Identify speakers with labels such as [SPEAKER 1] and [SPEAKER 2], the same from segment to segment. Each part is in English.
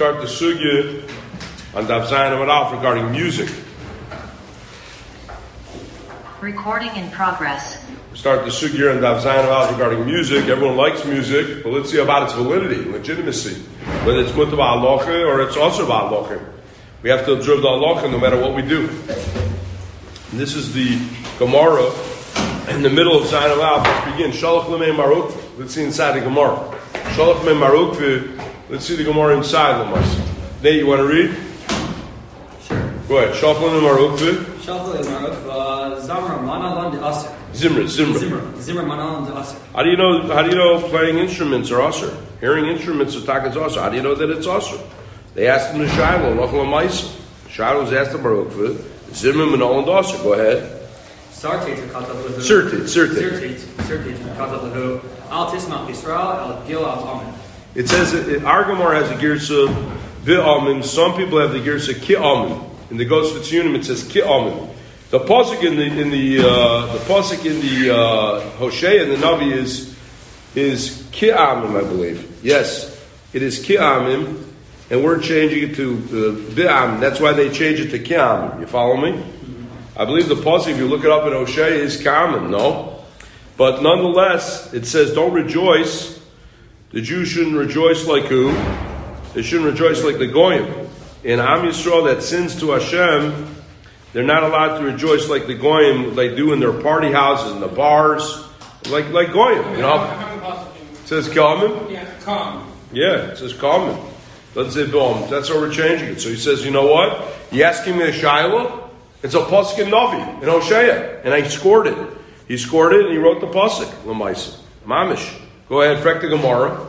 [SPEAKER 1] start the sugya on Daf Zayin Amud Aleph regarding music.
[SPEAKER 2] Recording in progress.
[SPEAKER 1] We start the sugya on Daf Zayin Amud Aleph regarding music. Everyone likes music, but let's see about its validity, legitimacy, whether it's mutab halacha or it's also halacha. We have to observe the halacha no matter what we do. And this is the Gemara in the middle of Zayin Amud Aleph. Let's begin. Shalach lemei maruk. Let's see inside the Gemara. Shalach lemei maruk. Let's see the Gemara inside the Gemara. Nate, you want to read?
[SPEAKER 3] Sure.
[SPEAKER 1] Go ahead. Shalach lemei maruk.
[SPEAKER 3] Shalchal Maruf, uh, Zamra Manalan de Aser.
[SPEAKER 1] Zimra, Zimra.
[SPEAKER 3] Zimra, Zimra Manalan de Aser.
[SPEAKER 1] How do you know? How do you know playing instruments are usher? Hearing instruments are takas usher. How do you know that it's usher? They asked him to Shiloh, Lachla Maisa. Shiloh was asked him Baruch Zimra Manol and usher. Go ahead.
[SPEAKER 3] Sartate Katab Lahu.
[SPEAKER 1] Sirtate, sirtate.
[SPEAKER 3] Sirtate, Sirtate Katab Lahu. Al Tismach Yisrael, Al Gil Al Amen.
[SPEAKER 1] It says that our Gemara has a girsa v'amin. Some people have the girsa ki amin. In the Ghost of Tzionim, it says ki amin. The pasuk in the in the uh, the pasuk in the uh, Hosea and the Navi is is ki amim, I believe. Yes, it is ki amim, and we're changing it to uh. That's why they change it to ki amim. You follow me? I believe the pasuk, if you look it up in Hosea, is common. No, but nonetheless, it says, "Don't rejoice." The Jews shouldn't rejoice like who? They shouldn't rejoice like the goyim. In Am Yisrael that sins to Hashem, they're not allowed to rejoice like the goyim they do in their party houses and the bars, like like goyim. You know, it says kalman.
[SPEAKER 4] Yeah, calm.
[SPEAKER 1] Yeah, it says kalman. Doesn't say bom. That's how we're changing it. So he says, you know what? You asking me a shiloh? It's a pasuk in Navi in Hosea, and I scored it. He scored it and he wrote the pasuk lemaisa mamish. Go ahead, frek the Gemara.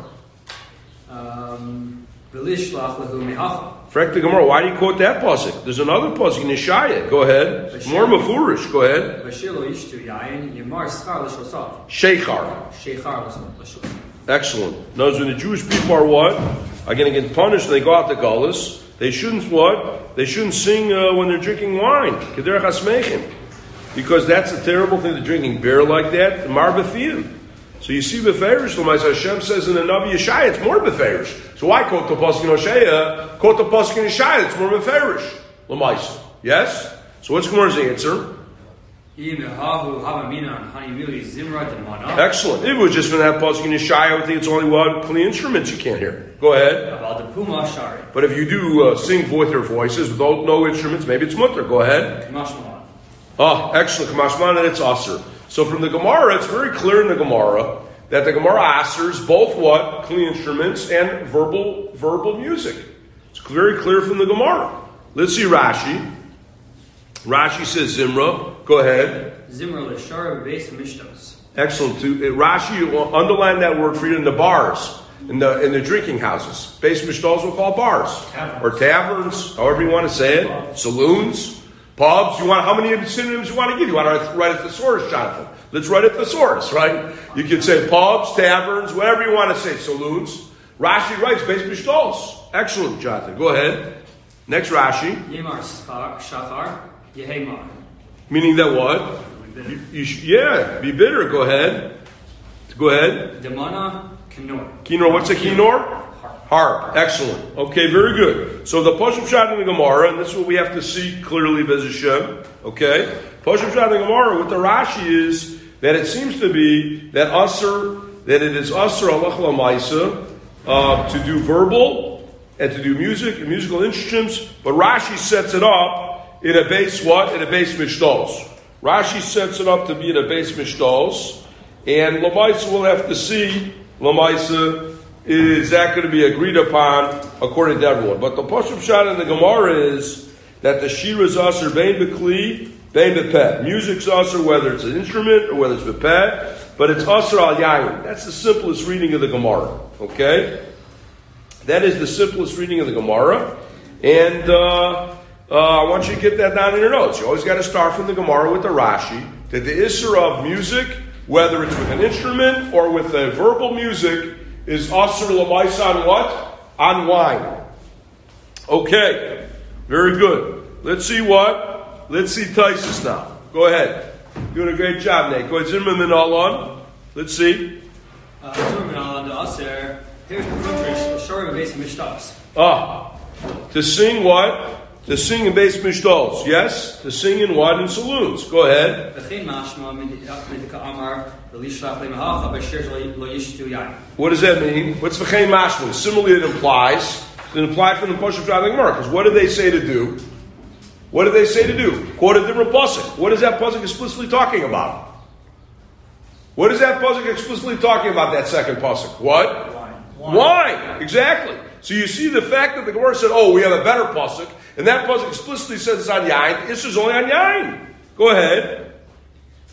[SPEAKER 3] Um, Relish Lach Lahu Mehacha.
[SPEAKER 1] Frek the Gemara. Why do you quote that pasuk? There's another pasuk in Yeshaya. Go ahead. More mafurish. Go ahead.
[SPEAKER 3] Bashir Lo Yishtu Yayin, Yamar Skar Lishosav.
[SPEAKER 1] Sheikhar.
[SPEAKER 3] Sheikhar Lishosav.
[SPEAKER 1] Excellent. Notice when the Jewish people are what? Are going to get punished when they go out to Gullus. They shouldn't what? They shouldn't sing uh, when they're drinking wine. Because that's a terrible thing to drinking beer like that. Marbethim. So you see Beferish, Lamais Hashem says in the Navi Yeshaya, it's more Beferish. So why quote the Pasuk in Hosea? Quote the Pasuk in Yeshaya, it's more Beferish. Lamais. Yes? So what's Gemara's answer?
[SPEAKER 3] Imehahu Havaminan Hanimili Zimra Demana.
[SPEAKER 1] Excellent. If it was just from that Pasuk in Yeshaya, I would think it's only one clean instruments you can't hear. Go ahead.
[SPEAKER 3] About the Puma Shari.
[SPEAKER 1] But if you do uh, sing with your voices without no instruments, maybe it's mutter. Go ahead.
[SPEAKER 3] Mashmalan.
[SPEAKER 1] Oh, excellent. Kamashman and it's aser. So from the Gemara, it's very clear in the Gemara that the Gemara asers both what clean instruments and verbal verbal music. It's very clear from the Gemara. Let's see Rashi. Rashi says Zimra. Go ahead.
[SPEAKER 3] Zimra Lishara Base Mishtos.
[SPEAKER 1] Excellent. To, uh, Rashi, you underline that word for you in the bars, in the in the drinking houses. Base mishtos will call bars
[SPEAKER 3] Taverns.
[SPEAKER 1] or taverns, however you want to say it. Saloons, pubs. You want how many synonyms you want to give? You want to write a thesaurus, Jonathan? Let's write a thesaurus, right? You can say pubs, taverns, whatever you want to say. Saloons. Rashi writes base mishtos. Excellent, Jonathan. Go ahead. Next Rashi,
[SPEAKER 3] Yemar Shachar Yehemar.
[SPEAKER 1] meaning that what? You, you sh- yeah, be bitter. Go ahead. Go ahead.
[SPEAKER 3] Demana Kenor.
[SPEAKER 1] Kinor, what's a kinor? Harp. Excellent. Okay, very good. So the Pashup Shad in the Gemara, and this is what we have to see clearly, Bez. Okay? Pashup Shad in the Gemara with the Rashi is that it seems to be that usr, that it is usr Allah Maisa, uh, to do verbal and to do music and musical instruments, but Rashi sets it up in a base what? In a base mishtos. Rashi sets it up to be in a base mishtos, and Lamaisa will have to see Lamaisa is that going to be agreed upon according to everyone. But the Pashup shot in the Gemara is that the Shira is usher bein bekli, bein bepet. Music's usher whether it's an instrument or whether it's bepet, but it's usher al yayin. That's the simplest reading of the Gemara. Okay? That is the simplest reading of the Gemara. And uh, uh, I want you to get that down in your notes. You always got to start from the Gemara with the Rashi that the Isser of music, whether it's with an instrument or with a verbal music, is Asr Lamais on what? On wine. Okay, very good. Let's see what? Let's see Tysus now. Go ahead. Doing a great job, Nate. Go ahead, Zimmerman all on. Let's see.
[SPEAKER 3] Zimra Manalan de Aser. Here's the short of base mishtas.
[SPEAKER 1] Ah, to sing what? To sing in base mishdos. Yes, to sing in what? In saloons. Go ahead.
[SPEAKER 3] V'chein mashma uh, midika amar v'lishlach le'mahacha b'shir lo yishtu yain.
[SPEAKER 1] What does that mean? What's v'chein mashma? Similarly, it implies. It implies from the Pashup Shadling Mark. Because what did they say to do? What did they say to do? Quote a different pasuk. What is that pasuk explicitly talking about? What is that pasuk explicitly talking about? That second pasuk. What?
[SPEAKER 3] Wine.
[SPEAKER 1] Wine. Exactly. So you see the fact that the Gemara said, "Oh, we have a better pasuk," and that pasuk explicitly says it's on yain. This is only on yain. Go ahead.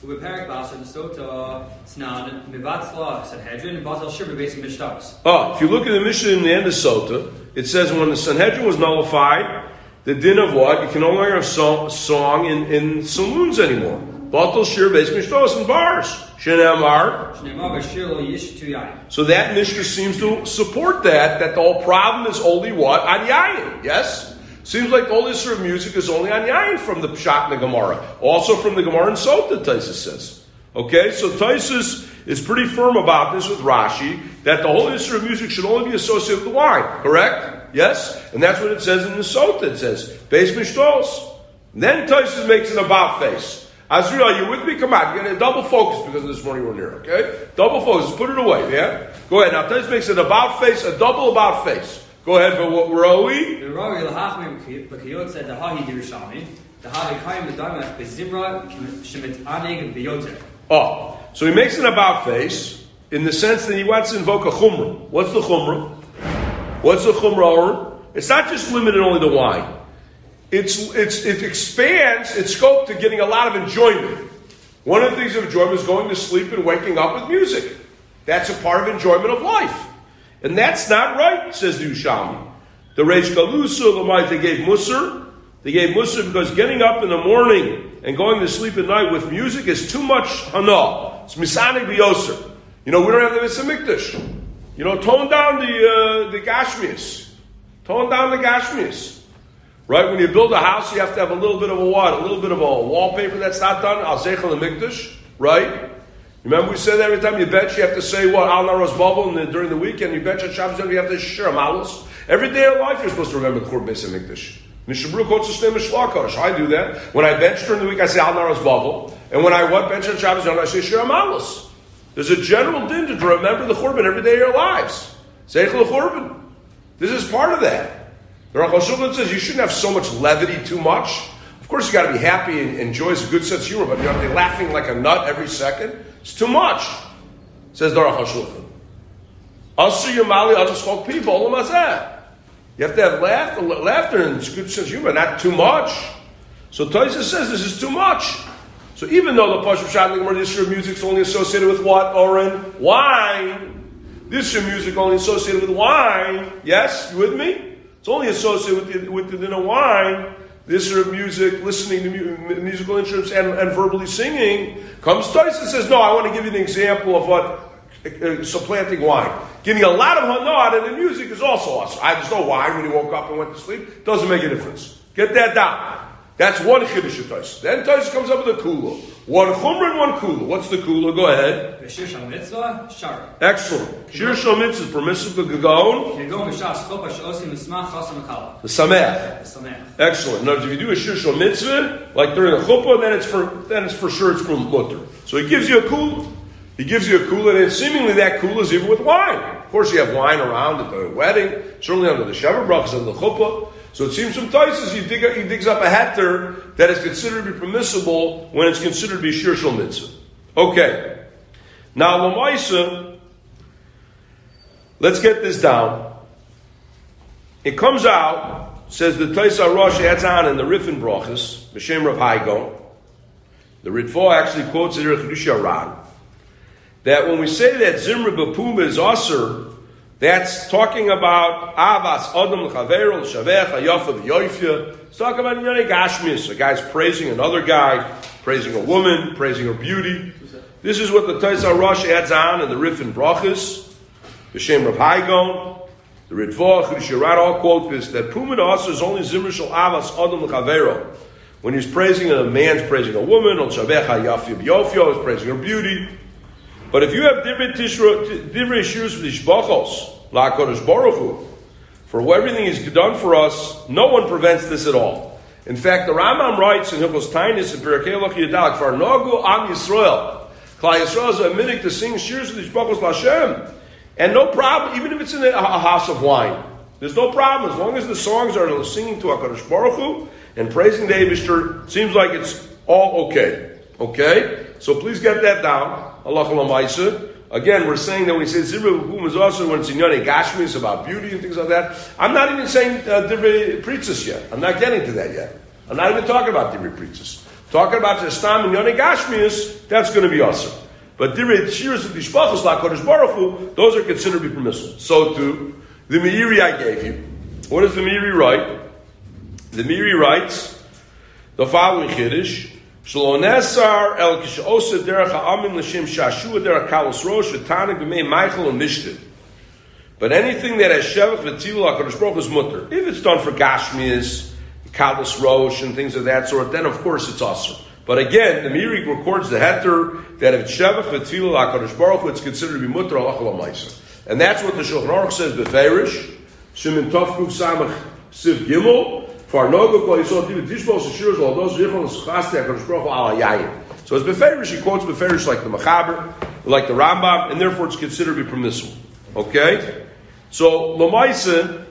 [SPEAKER 3] Ubeperik basa sota snan mivatzla sanhedrin bazel shir base mishtas.
[SPEAKER 1] Oh, ah, if you look at the Mishnah in the end of Sota, it says when the Sanhedrin was nullified, the din of what? You can no longer have song, song in, in saloons anymore. Batal shir beis mishtos and bars. Shenamar.
[SPEAKER 3] Shneimah b'shir lo yishtu yain.
[SPEAKER 1] So that Mishnah seems to support that, that the whole problem is only what? On Yayin. Yes? Seems like the whole issue of music is only on Yayin from the Pshat and the Gemara. Also from the Gemara in Sota, Taisus says. Okay, so Taisus is pretty firm about this with Rashi, that the whole issue of music should only be associated with the wine. Correct? Yes? And that's what it says in the Sota. It says, Beis Mishtos. Then Taisus makes an about face. Azriel, are you with me? Come on, you're going to double focus because this morning we're here, okay? Double focus, put it away, yeah? Go ahead. Now, Taisus makes an about face, a double about face. Go ahead, but what, we?
[SPEAKER 3] The Ravi Lahachmim Bakiyot said the Hahi Dirshami, the Havi Kaim Medamach Bezimra Shemit Anig Biyoter.
[SPEAKER 1] Oh, ah, so he makes an about face in the sense that he wants to invoke a chumrah. What's the chumrah? What's the chumrah? It's not just limited only to wine. It's, it's, it expands its scope to getting a lot of enjoyment. One of the things of enjoyment is going to sleep and waking up with music. That's a part of enjoyment of life. And that's not right, says the Ushami. The Reish Galusa, they gave Musar. They gave Musar because getting up in the morning and going to sleep at night with music is too much hana. It's misanig biyoser. You know, we don't have the Mitzvah You know, tone down the, uh, the Gashmias. Tone down the Gashmias. Right? When you build a house, you have to have a little bit of a what? A little bit of a wallpaper that's not done. Al Zeichel Mikdash. Right? Remember we said every time you bench, you have to say what? Al Naros Bubble, and during the weekend you bench on Shabbos, you have to share malus. Every day of life you're supposed to remember the Korban Beis Mikdash. Mishabru Mishlah Kodesh. I do that. When I bench during the week, I say Al Naros Bubble. And when I what bench on Shabbos, I say share malus. There's a general din to remember the Korban every day of your lives. Zeichel Korban. This is part of that. The Rav Shulchan says you shouldn't have so much levity too much. Of course, you got to be happy and enjoys a good sense of humor, but you have to be laughing like a nut every second. It's too much, says the Rav Shulchan. Asu Yamali Adaskok people, You have to have laughter, laughter and good sense of humor, not too much. So Taisa says this is too much. So even though the Shatling or this year music is only associated with what, Oren? Wine. This year music only associated with wine. Yes? You with me? It's only associated with the, with the dinner wine. This sort of music, listening to mu- musical instruments, and, and verbally singing. Comes Tyson and says, "No, I want to give you an example of what uh, supplanting wine. Giving a lot of hanad and the music is also awesome. I just know wine when he woke up and went to sleep. Doesn't make a difference. Get that down. That's one chiddush of Tyson. Then Tyson comes up with a kula. One chumra and one kula. What's the kula? Go ahead.
[SPEAKER 3] B'shir Shal Mitzvah Shar.
[SPEAKER 1] Excellent. Shir shal mitzvah is permissive to gagon.
[SPEAKER 3] Kegom b'shas chopa she'osim mismach chasam akala.
[SPEAKER 1] The. Samech. Excellent. Now, if you do a shir shal mitzvah, like during a chuppah, then it's for then it's for sure it's for mutter. So he gives you a kula. He gives you a kula, and seemingly that kula is even with wine. Of course, you have wine around at the wedding, certainly under the sheva brachas and the chuppah. So it seems from Taisus he, dig, he digs up a heter that is considered to be permissible when it's considered to be shir shal mitzvah. Okay. Now, Lamaisa, let's get this down. It comes out, says the Taisa Rosh adds on in the Riffin Brachas, B'Shem Rav Hai Gaon. The Ritva actually quotes it Chedusha Ran. That when we say that Zimra Bapuma is Aser, that's talking about Avas Adam Chaverol Shavech Hayafa Yoifya. It's talking about Yonei Gashmis. A guy's praising another guy, praising a woman, praising her beauty. This is what the Taisa Rosh adds on in the Rif and Brachas, the Shem Rav Hai Gaon, the Ritva, Chudishirat all quote this, that Pumin also is only Zimmer Avas Adam Chavero. When he's praising a man's praising a woman, on Shavech Hayafi Yofyo is praising her beauty. But if you have different divrei shirus v'ishbachos, La Kodesh Baruch Hu. For everything He's done for us, no one prevents this at all. In fact, the Rambam writes in Hilchos Tainis in Pirkei Loch Yedalek, for Nogu Am Yisrael, Klal Yisrael is a minute to sing shirs with Yishbachos Lashem. And no problem, even if it's in a, a house of wine. There's no problem, as long as the songs are singing to HaKadosh Baruch Hu and praising the Abishter, seems like it's all okay. Okay? So please get that down. Again, we're saying that when we say Zibra Hukum is also when it's Gashmi, it's about beauty and things like that. I'm not even saying uh, Divrei Pritzis yet. I'm not getting to that yet. I'm not even talking about Divrei Pritzis. Talking about the Stam and Yone Gashmi that's going to be awesome. But Divrei Shirs of Dishpachos, La Kodesh Baruch Hu, those are considered to be permissible. So too, the Meiri I gave you. What does the Meiri write? The Meiri writes the following Kiddush. Shalonesar el kishosa derech ha'amin l'shem shashua derech kalos rosh v'tanig b'mei Michael and Mishtin. But anything that has shevach v'tivul HaKadosh Baruch is mutter. If it's done for Gashmias, kalos rosh, and things of that sort, then of course it's awesome. But again, the Meiri records the heter that if shevach v'tivul HaKadosh Baruch it's considered to be mutter Allah l'maisa. And that's what the Shulchan Aruch says, Beferish, Shimon Tovkuf Samach Siv Gimel, So it's Beferish, he quotes Beferish like the Machaber, like the Rambam, and therefore it's considered to be permissible. Okay? So, Lamaisa,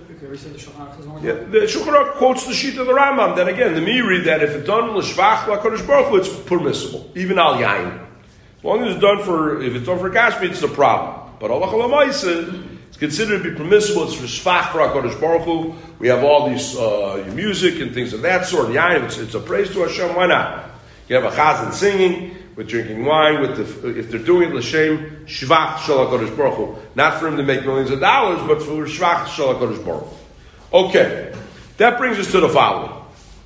[SPEAKER 1] yeah, the Shulchan quotes the sheet of the Rambam. Then again, the Meiri that if it's done l'shvach l'kadosh baruch Hu, it's permissible, even al yain. As long as it's done for, if it's done for kashmi, it's a problem. But Allah it's considered to be permissible. It's for Shfach for HaKadosh Baruch Hu. We have all these uh, music and things of that sort. Yeah, it's, it's a praise to Hashem. Why not? You have a chazan singing, with drinking wine, with the, if they're doing it l'shem shvach shel HaKadosh Baruch Hu. Not for him to make millions of dollars, but for shvach shel HaKadosh Baruch Hu. Okay. That brings us to the following.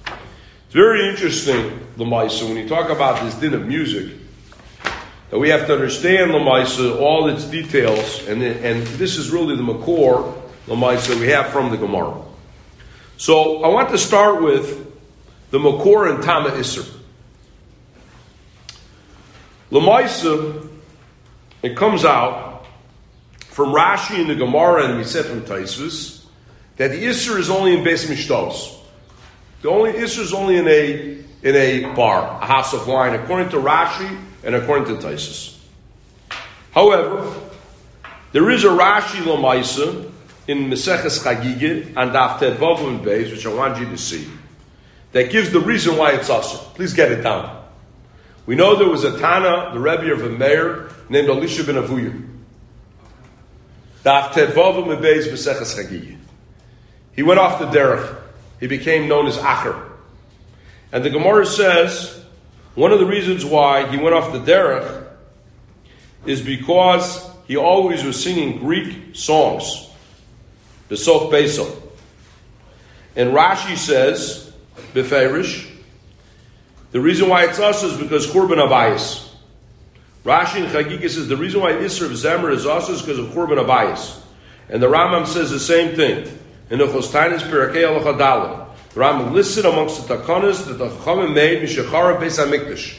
[SPEAKER 1] It's very interesting, Lamaisa, when you talk about this din of music, that we have to understand Lamaisa, all its details, and, and this is really the Makor Lamaisa we have from the Gemara. So I want to start with the Makor and Tama Isser. Lamaisa, it comes out from Rashi in the Gemara and we said from Taisvis that the Isser is only in Beis Mishtos. The only Isser is only in a in a bar, a house of wine, according to Rashi and according to Taisus. However, there is a Rashi Lomaisa in Meseches Chagigah and Daf Vavum Beis, which I want you to see, that gives the reason why it's also. Please get it down. We know there was a Tana, the Rebbe of a mayor, named Elisha ben Avuya. He went off the derech. He became known as Acher. And the Gemara says one of the reasons why he went off the derech is because he always was singing Greek songs, Sof Beso. And Rashi says, Beferish, the reason why it's us is because Korban Abayis. Rashi and Chagigah says the reason why Isra of Zemer is us is because of Korban Abayis. And the Rambam says the same thing. In the Chostainis Pirakei Al the Rambam listed amongst the takanas that the Chachamim made Mishachara Beis Hamikdash.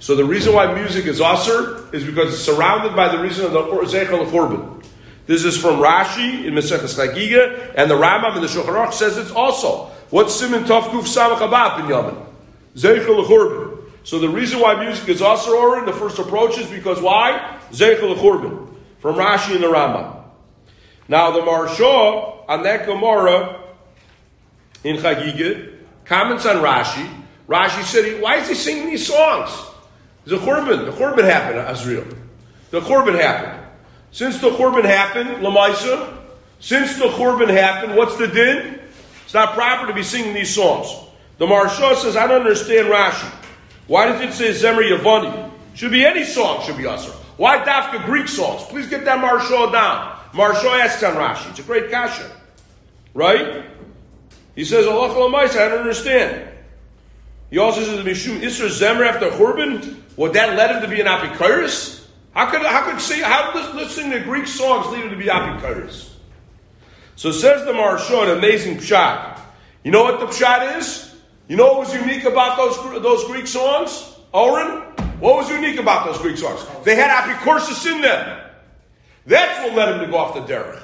[SPEAKER 1] So the reason why music is aser is because it's surrounded by the reason of the Zeichel Churban. This is from Rashi in Maseches Chagiga, and the Rambam in the Shulchan says it's also. What's Simon Tovkuf Samach Abab in Yaman? Zeichel Churban. So the reason why music is aser or in the first approach is because why? Zeichel Churban. From Rashi and the Rambam. Now the Maharsha on that Gemara in Chagiga, comments on Rashi. Rashi said, why is he singing these songs? The Churban, the Churban happened, uh, Azriel. The Churban happened. Since the Churban happened, Lamaisa, since the Churban happened, what's the din? It's not proper to be singing these songs. The Maharsha says, I don't understand Rashi. Why does it say Zemer Yavani? Should be any song should be Asr. Why Dafka Greek songs? Please get that Maharsha down. Maharsha asks on Rashi. It's a great kasha. Right? He says, Allah I don't understand. He also says, Mishum Isra Zemer after Churban, would that lead him to be an Apikoris? How could, how could say, how does listening to Greek songs lead him to be Apikoris? So says the Maharsha, an amazing pshat. You know what the pshat is? You know what was unique about those, those Greek songs? Oren? What was unique about those Greek songs? They had apikorsis in them. That's what led him to go off the derech.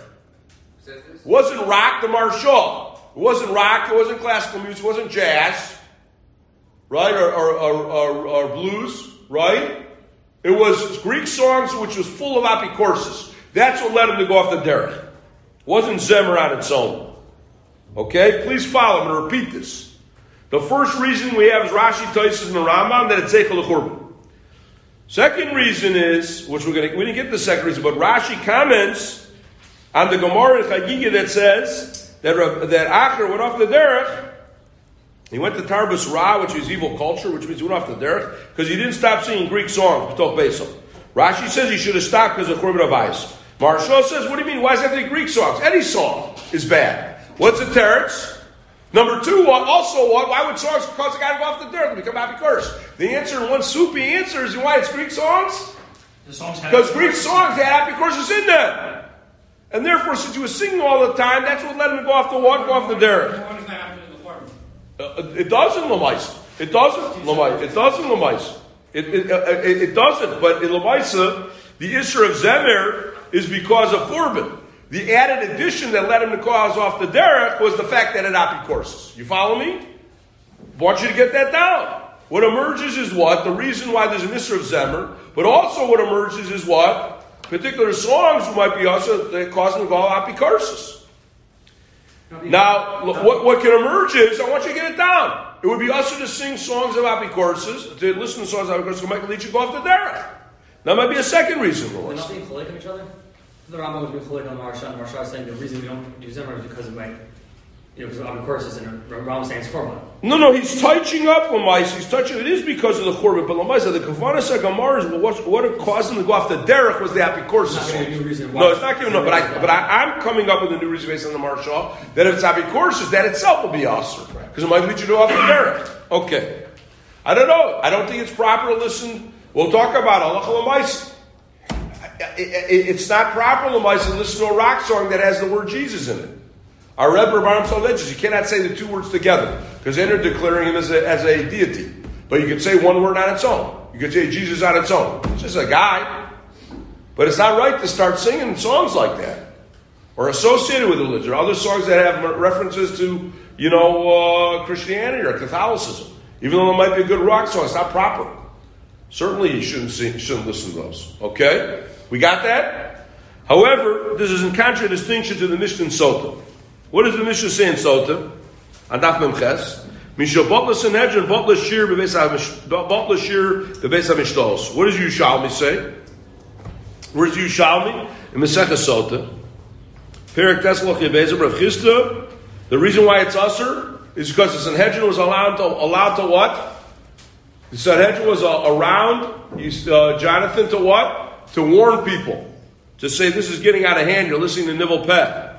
[SPEAKER 1] Wasn't rock the marshal. It wasn't rock. It wasn't classical music. It wasn't jazz, right? Or, or, or, or, blues, right? It was Greek songs which was full of apicorsis. That's what led him to go off the derech. It wasn't Zemer on its own. Okay? Please follow. I'm going to repeat this. The first reason we have is Rashi, Taisus, and the Rambam that it's Zeichel Churban. Second reason is, which we're going to, we didn't get the second reason, but Rashi comments on the Gemara in Chagiga that says that, that Acher went off the derech. He went to Tarbus Ra, which is evil culture, which means he went off the derech, because he didn't stop singing Greek songs, B'toch Beso. Rashi says he should have stopped because of Korban Avais. Marshall says, what do you mean? Why is to be Greek songs? Any song is bad. What's the teretz? Number two, also, why would songs cause a guy to go off the dirt and become happy curse? The answer in one soupy answer is why it's Greek songs? Because Greek songs had happy curses in them. And therefore, since he was singing all the time, that's what led him to go off the walk, go off the dirt. Uh, it doesn't, Lamaisa. It doesn't, Lamaisa. It doesn't, Lamaisa. It, it, uh, it, it, doesn't. But in Lamaisa, the issue of Zemer is because of Korban. The added addition that led him to cause off the derech was the fact that it apicorsis. You follow me? I want you to get that down. What emerges is what? The reason why there's an Isra of Zemer, but also what emerges is what? Particular songs might be also the cause of to go apicorsis. Now, what, what can emerge is, I want you to get it down. It would be us to sing songs of apicorsis, to listen to songs of apicorsis, to make lead you go off the derech. That might be a second reason for.
[SPEAKER 3] They're not being each other? The Rambam would be chalik on Marsha, and Marsha saying the reason we don't do Zemer is because of my, you know, because of courses, and Rambam saying it's korban.
[SPEAKER 1] No, no, he's touching up Lamais. He's touching. It is because of the korban, but Lamais, the Kavanas Gemara is what, what caused him to go off the derech was the apicorsis. No, it's not giving up. But I, but I, am coming up with a new reason based on the Marsha that if it's apicorsis, that itself will be aser because it might lead you to off the derech. Okay, I don't know. I don't think it's proper to listen. We'll talk about Allah Lamais it's not proper Lamais to listen to a rock song that has the word Jesus in it. Our Rebbe Baram Salveges, you cannot say the two words together because then they're declaring him as a, as a deity. But you could say one word on its own. You could say Jesus on its own. It's just a guy. But it's not right to start singing songs like that or associated with religion. Other songs that have references to, you know, uh, Christianity or Catholicism. Even though it might be a good rock song, it's not proper. Certainly you shouldn't, sing, shouldn't listen to those. Okay? We got that? However, this is in contradistinction to the Mishnah Sota. What does the Mishnah say in Sota? Adaf Memches. Mishnah Botla Sanhedrin, Botla Shir, Botla Shir, Bebeis HaMishtos. What does Yushalmi say? Where's Yushalmi? In Mesechah Sota. Perik Tesloch Yebezim, Rav Chisda. The reason why it's usher is because the Sanhedrin was allowed to, allowed to what? The Sanhedrin was uh, around uh, Jonathan to what? to warn people, to say this is getting out of hand, you're listening to Nivel Peh.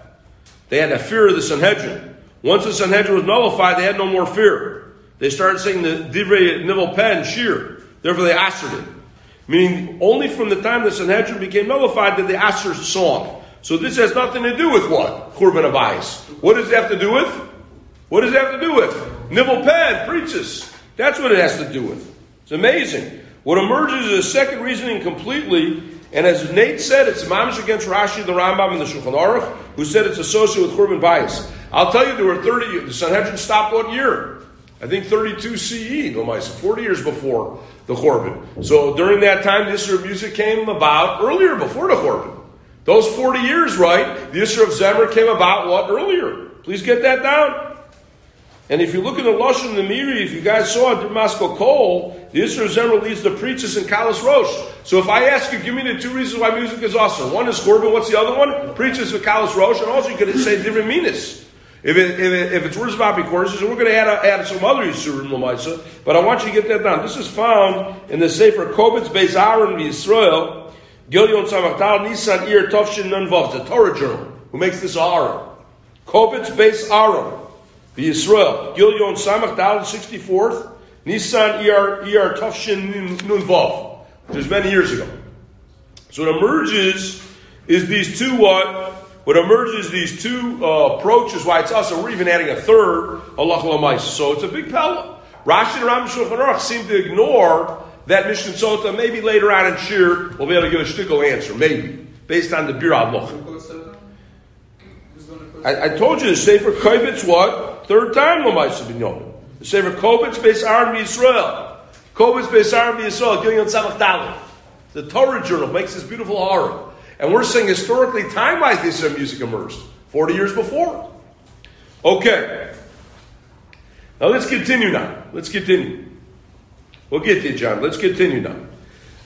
[SPEAKER 1] They had a fear of the Sanhedrin. Once the Sanhedrin was nullified, they had no more fear. They started saying the Divrei Nivel Peh and Shir. Therefore, they answered it. Meaning, only from the time the Sanhedrin became nullified did they answer song. So this has nothing to do with what? Korban Avais. What does it have to do with? What does it have to do with? Nivel Peh preaches. That's what it has to do with. It's amazing. What emerges is a second reasoning completely, and as Nate said, it's mamish against Rashi, the Rambam, and the Shulchan Aruch, who said it's associated with Korban bias. I'll tell you, there were 30, the Sanhedrin stopped what year? I think 32 CE, no 40 years before the Korban. So during that time, the Isra of music came about earlier, before the Korban. Those 40 years, right? The Isra of Zemer came about what earlier? Please get that down. And if you look in the Lashon the Meiri, if you guys saw Damasco Cole, the Israel Zemer leads the preachers in Kalas Rosh. So if I ask you, give me the two reasons why music is awesome. One is Korban, what's the other one? Preachers for Kalas Rosh, and also you could say different meanings. If, it, if, it, if it's of courses, we're going to add, add some other Yisur in Lamaisa, but I want you to get that down. This is found in the Sefer Kovitz Beis Aaron Yisrael, Gilyon Samachtal Nisan Ir Tovshin Nunvav, the Torah journal, who makes this Aaron. Kovitz Beis Aaron the Yisrael, Gilyon Samach Dal 64th, Nissan ER, ER Tufshin Nunvav, which is many years ago. So what emerges is these two what? What emerges these two uh, approaches, why it's us, and we're even adding a third, Allah Lamais. So it's a big pella. Rashi and Ram Shulchan Aruch seem to ignore that Mishnah Sota. Maybe later on in Shir, we'll be able to give a shtickle answer, maybe, based on the Bir Loch. I, I told you the Sefer Kovitz what? Third time Lamaisa Binyamin. The Sefer Kovitz based Aaron Yisrael. Kovitz based Aaron Yisrael, Gillian Samach Dalit. The Torah Journal makes this beautiful horror. And we're saying historically, time wise, this music emerged 40 years before. Okay. Now let's continue now. Let's continue. We'll get to John. Let's continue now.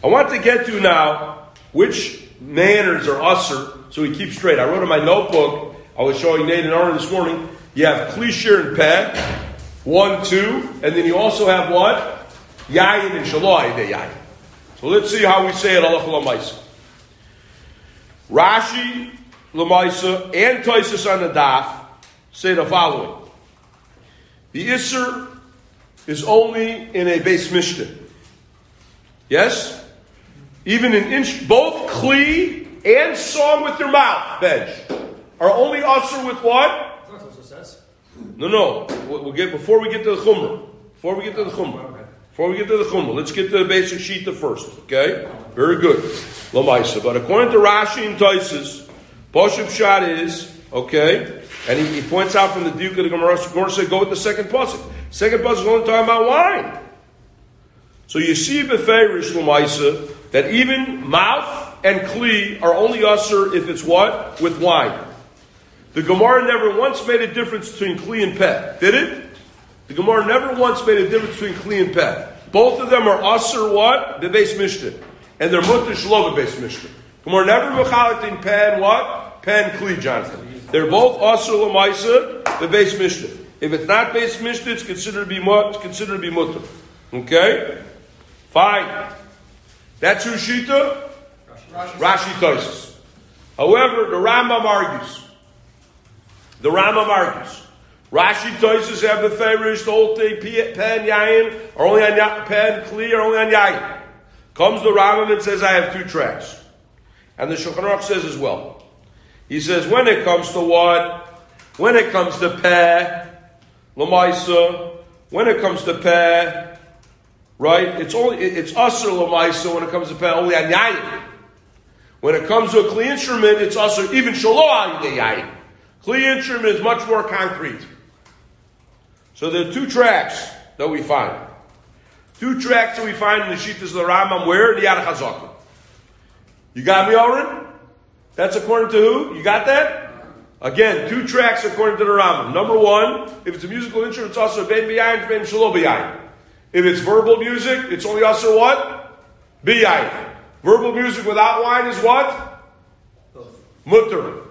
[SPEAKER 1] I want to get to now which manners are usser, so we keep straight. I wrote in my notebook, I was showing Nate and Arnold this morning, you have Klishir and Peh, one, two, and then you also have what? Yayin and Shaloi, the Yayin. So let's see how we say it, Allah Lamaisa. Rashi, Lamaisa, and Toisus on the Daf say the following. The Isser is only in a base Mishnah. Yes? Even in inch, both Kli and song with their mouth, bench, are only usher with what?
[SPEAKER 3] That's what it says.
[SPEAKER 1] No, no. We'll get before we get to the Chumrah. Before we get to the Chumrah. Before we get to the Chumrah, let's get to the basic Shita first. Okay? Very good. Lamaisa. But according to Rashi and Taisus, Poshup Shad is, okay, and he, he points out from the Duke of the Gemara, Gemara said, go with the second pasuk. Second pasuk is only talking about wine. So you see Beferish Lamaisa that even mouth and kli are only usher if it's what? With wine. The Gemara never once made a difference between kli and pet, did it? The Gemara never once made a difference between kli and pet. Both of them are usher what? The base mishnah. And they're mutter shlova base mishnah. Gemara never mechalik in pen what? Pen kli, Jonathan. They're both usher lamaisa, the base mishnah. If it's not base mishnah, it's considered to be mut, considered to be mutter. Okay? Fine. That's who Shita? Rashi Toises. However, the Rambam argues. The Rama argues. Rashi Toises have the thing, P- pen, yayin, or only on pen, kli, or only on yayin. Comes the Rambam and says, I have two tracks. And the Shulchan Aruch says as well. He says, when it comes to what? When it comes to peh, lamaisa, when it comes to peh, right? It's only it's usher lamaisa when it comes to peh, only on yayin. When it comes to a kli instrument, it's usher even shaloah yayin. Instrument is much more concrete. So there are two tracks that we find. Two tracks that we find in the Shittas of the Rambam. Where? The Yad. You got me, Oren? That's according to who? You got that? Again, two tracks according to the Rambam. Number one, if it's a musical instrument, it's also ben b'yayin, ben shalom b'yayin. If it's verbal music, it's only also what? B'yayin. Verbal music without wine is what? Mutter.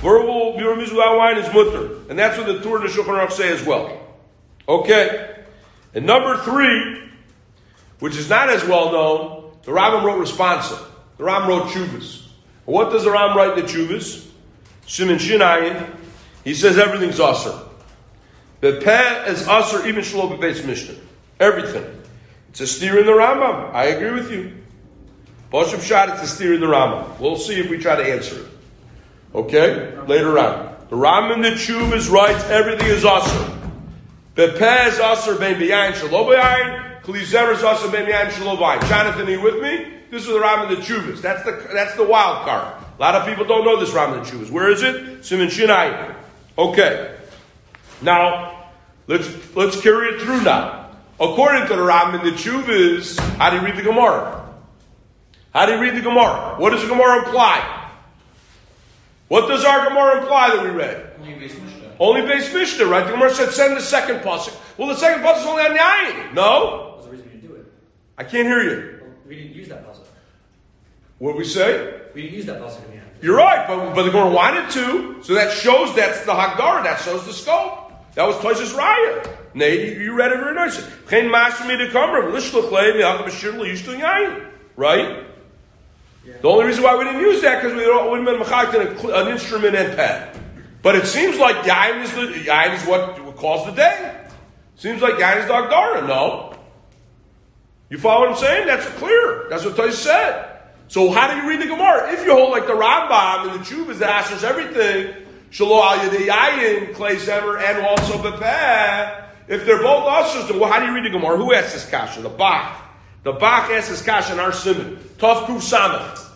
[SPEAKER 1] Verbal without wine is mutter. And that's what the Torah and the Shulchan Aruch say as well. Okay. And number three, which is not as well known, the Rambam wrote responsa. The Rambam wrote chuvas. What does the Rambam write in the chuvas? Shimon Shinayin. He says everything's usher. Peh is usher, even shlo base mishnah. Everything. It's a steer in the Rambam. I agree with you. Boshim shot, it's a steer in the Rambam. We'll see if we try to answer it. Okay? Later on. The Rambam in the is right, everything is awesome. The peh is usher ben biyayin shalo biyayin. Kli is usher ben biyayin shalo biyayin. Jonathan, are you with me? This is the Rambam in the chuvas. That's the that's the wild card. A lot of people don't know this Rambam in the chuvas. Where is it? Simon Shinai. Okay. Now let's let's carry it through now. According to the Rambam in the chuvas, how do you read the Gemara? How do you read the Gemara? What does the Gemara imply? What does our Gemara imply that we read?
[SPEAKER 4] Only base Mishnah.
[SPEAKER 1] Only base Mishnah, right? The Gemara said send the second pasuk. Well, the second pasuk is only on Yayin. No,
[SPEAKER 3] What's the reason we didn't do it?
[SPEAKER 1] I can't hear you.
[SPEAKER 3] Well, we didn't use that puzzle.
[SPEAKER 1] What we say?
[SPEAKER 3] We didn't use that puzzle in the end.
[SPEAKER 1] You're right, but, but the Gemara wanted to, so that shows that's the Hagdara, that shows the scope. That was Tosh's Raya. Nate, you, you read it very nicely. Chen The only reason why we didn't use that because we wouldn't have been mechalik an, instrument and pen. But it seems like yayin is the yayin is what, calls the day. Seems like yayin is the. No. You follow what I'm saying? That's clear. That's what Tosh said. So how do you read the Gemara? If you hold like the Rambam and the Chuvas that answers everything, Shalo al Yayin, Clay Zemer, and also Bepeh, if they're both ushers, then well, how do you read the Gemara? Who asked this kasha? The Bach. The Bach asks this kasha in our simon. Tov Kuf Samach.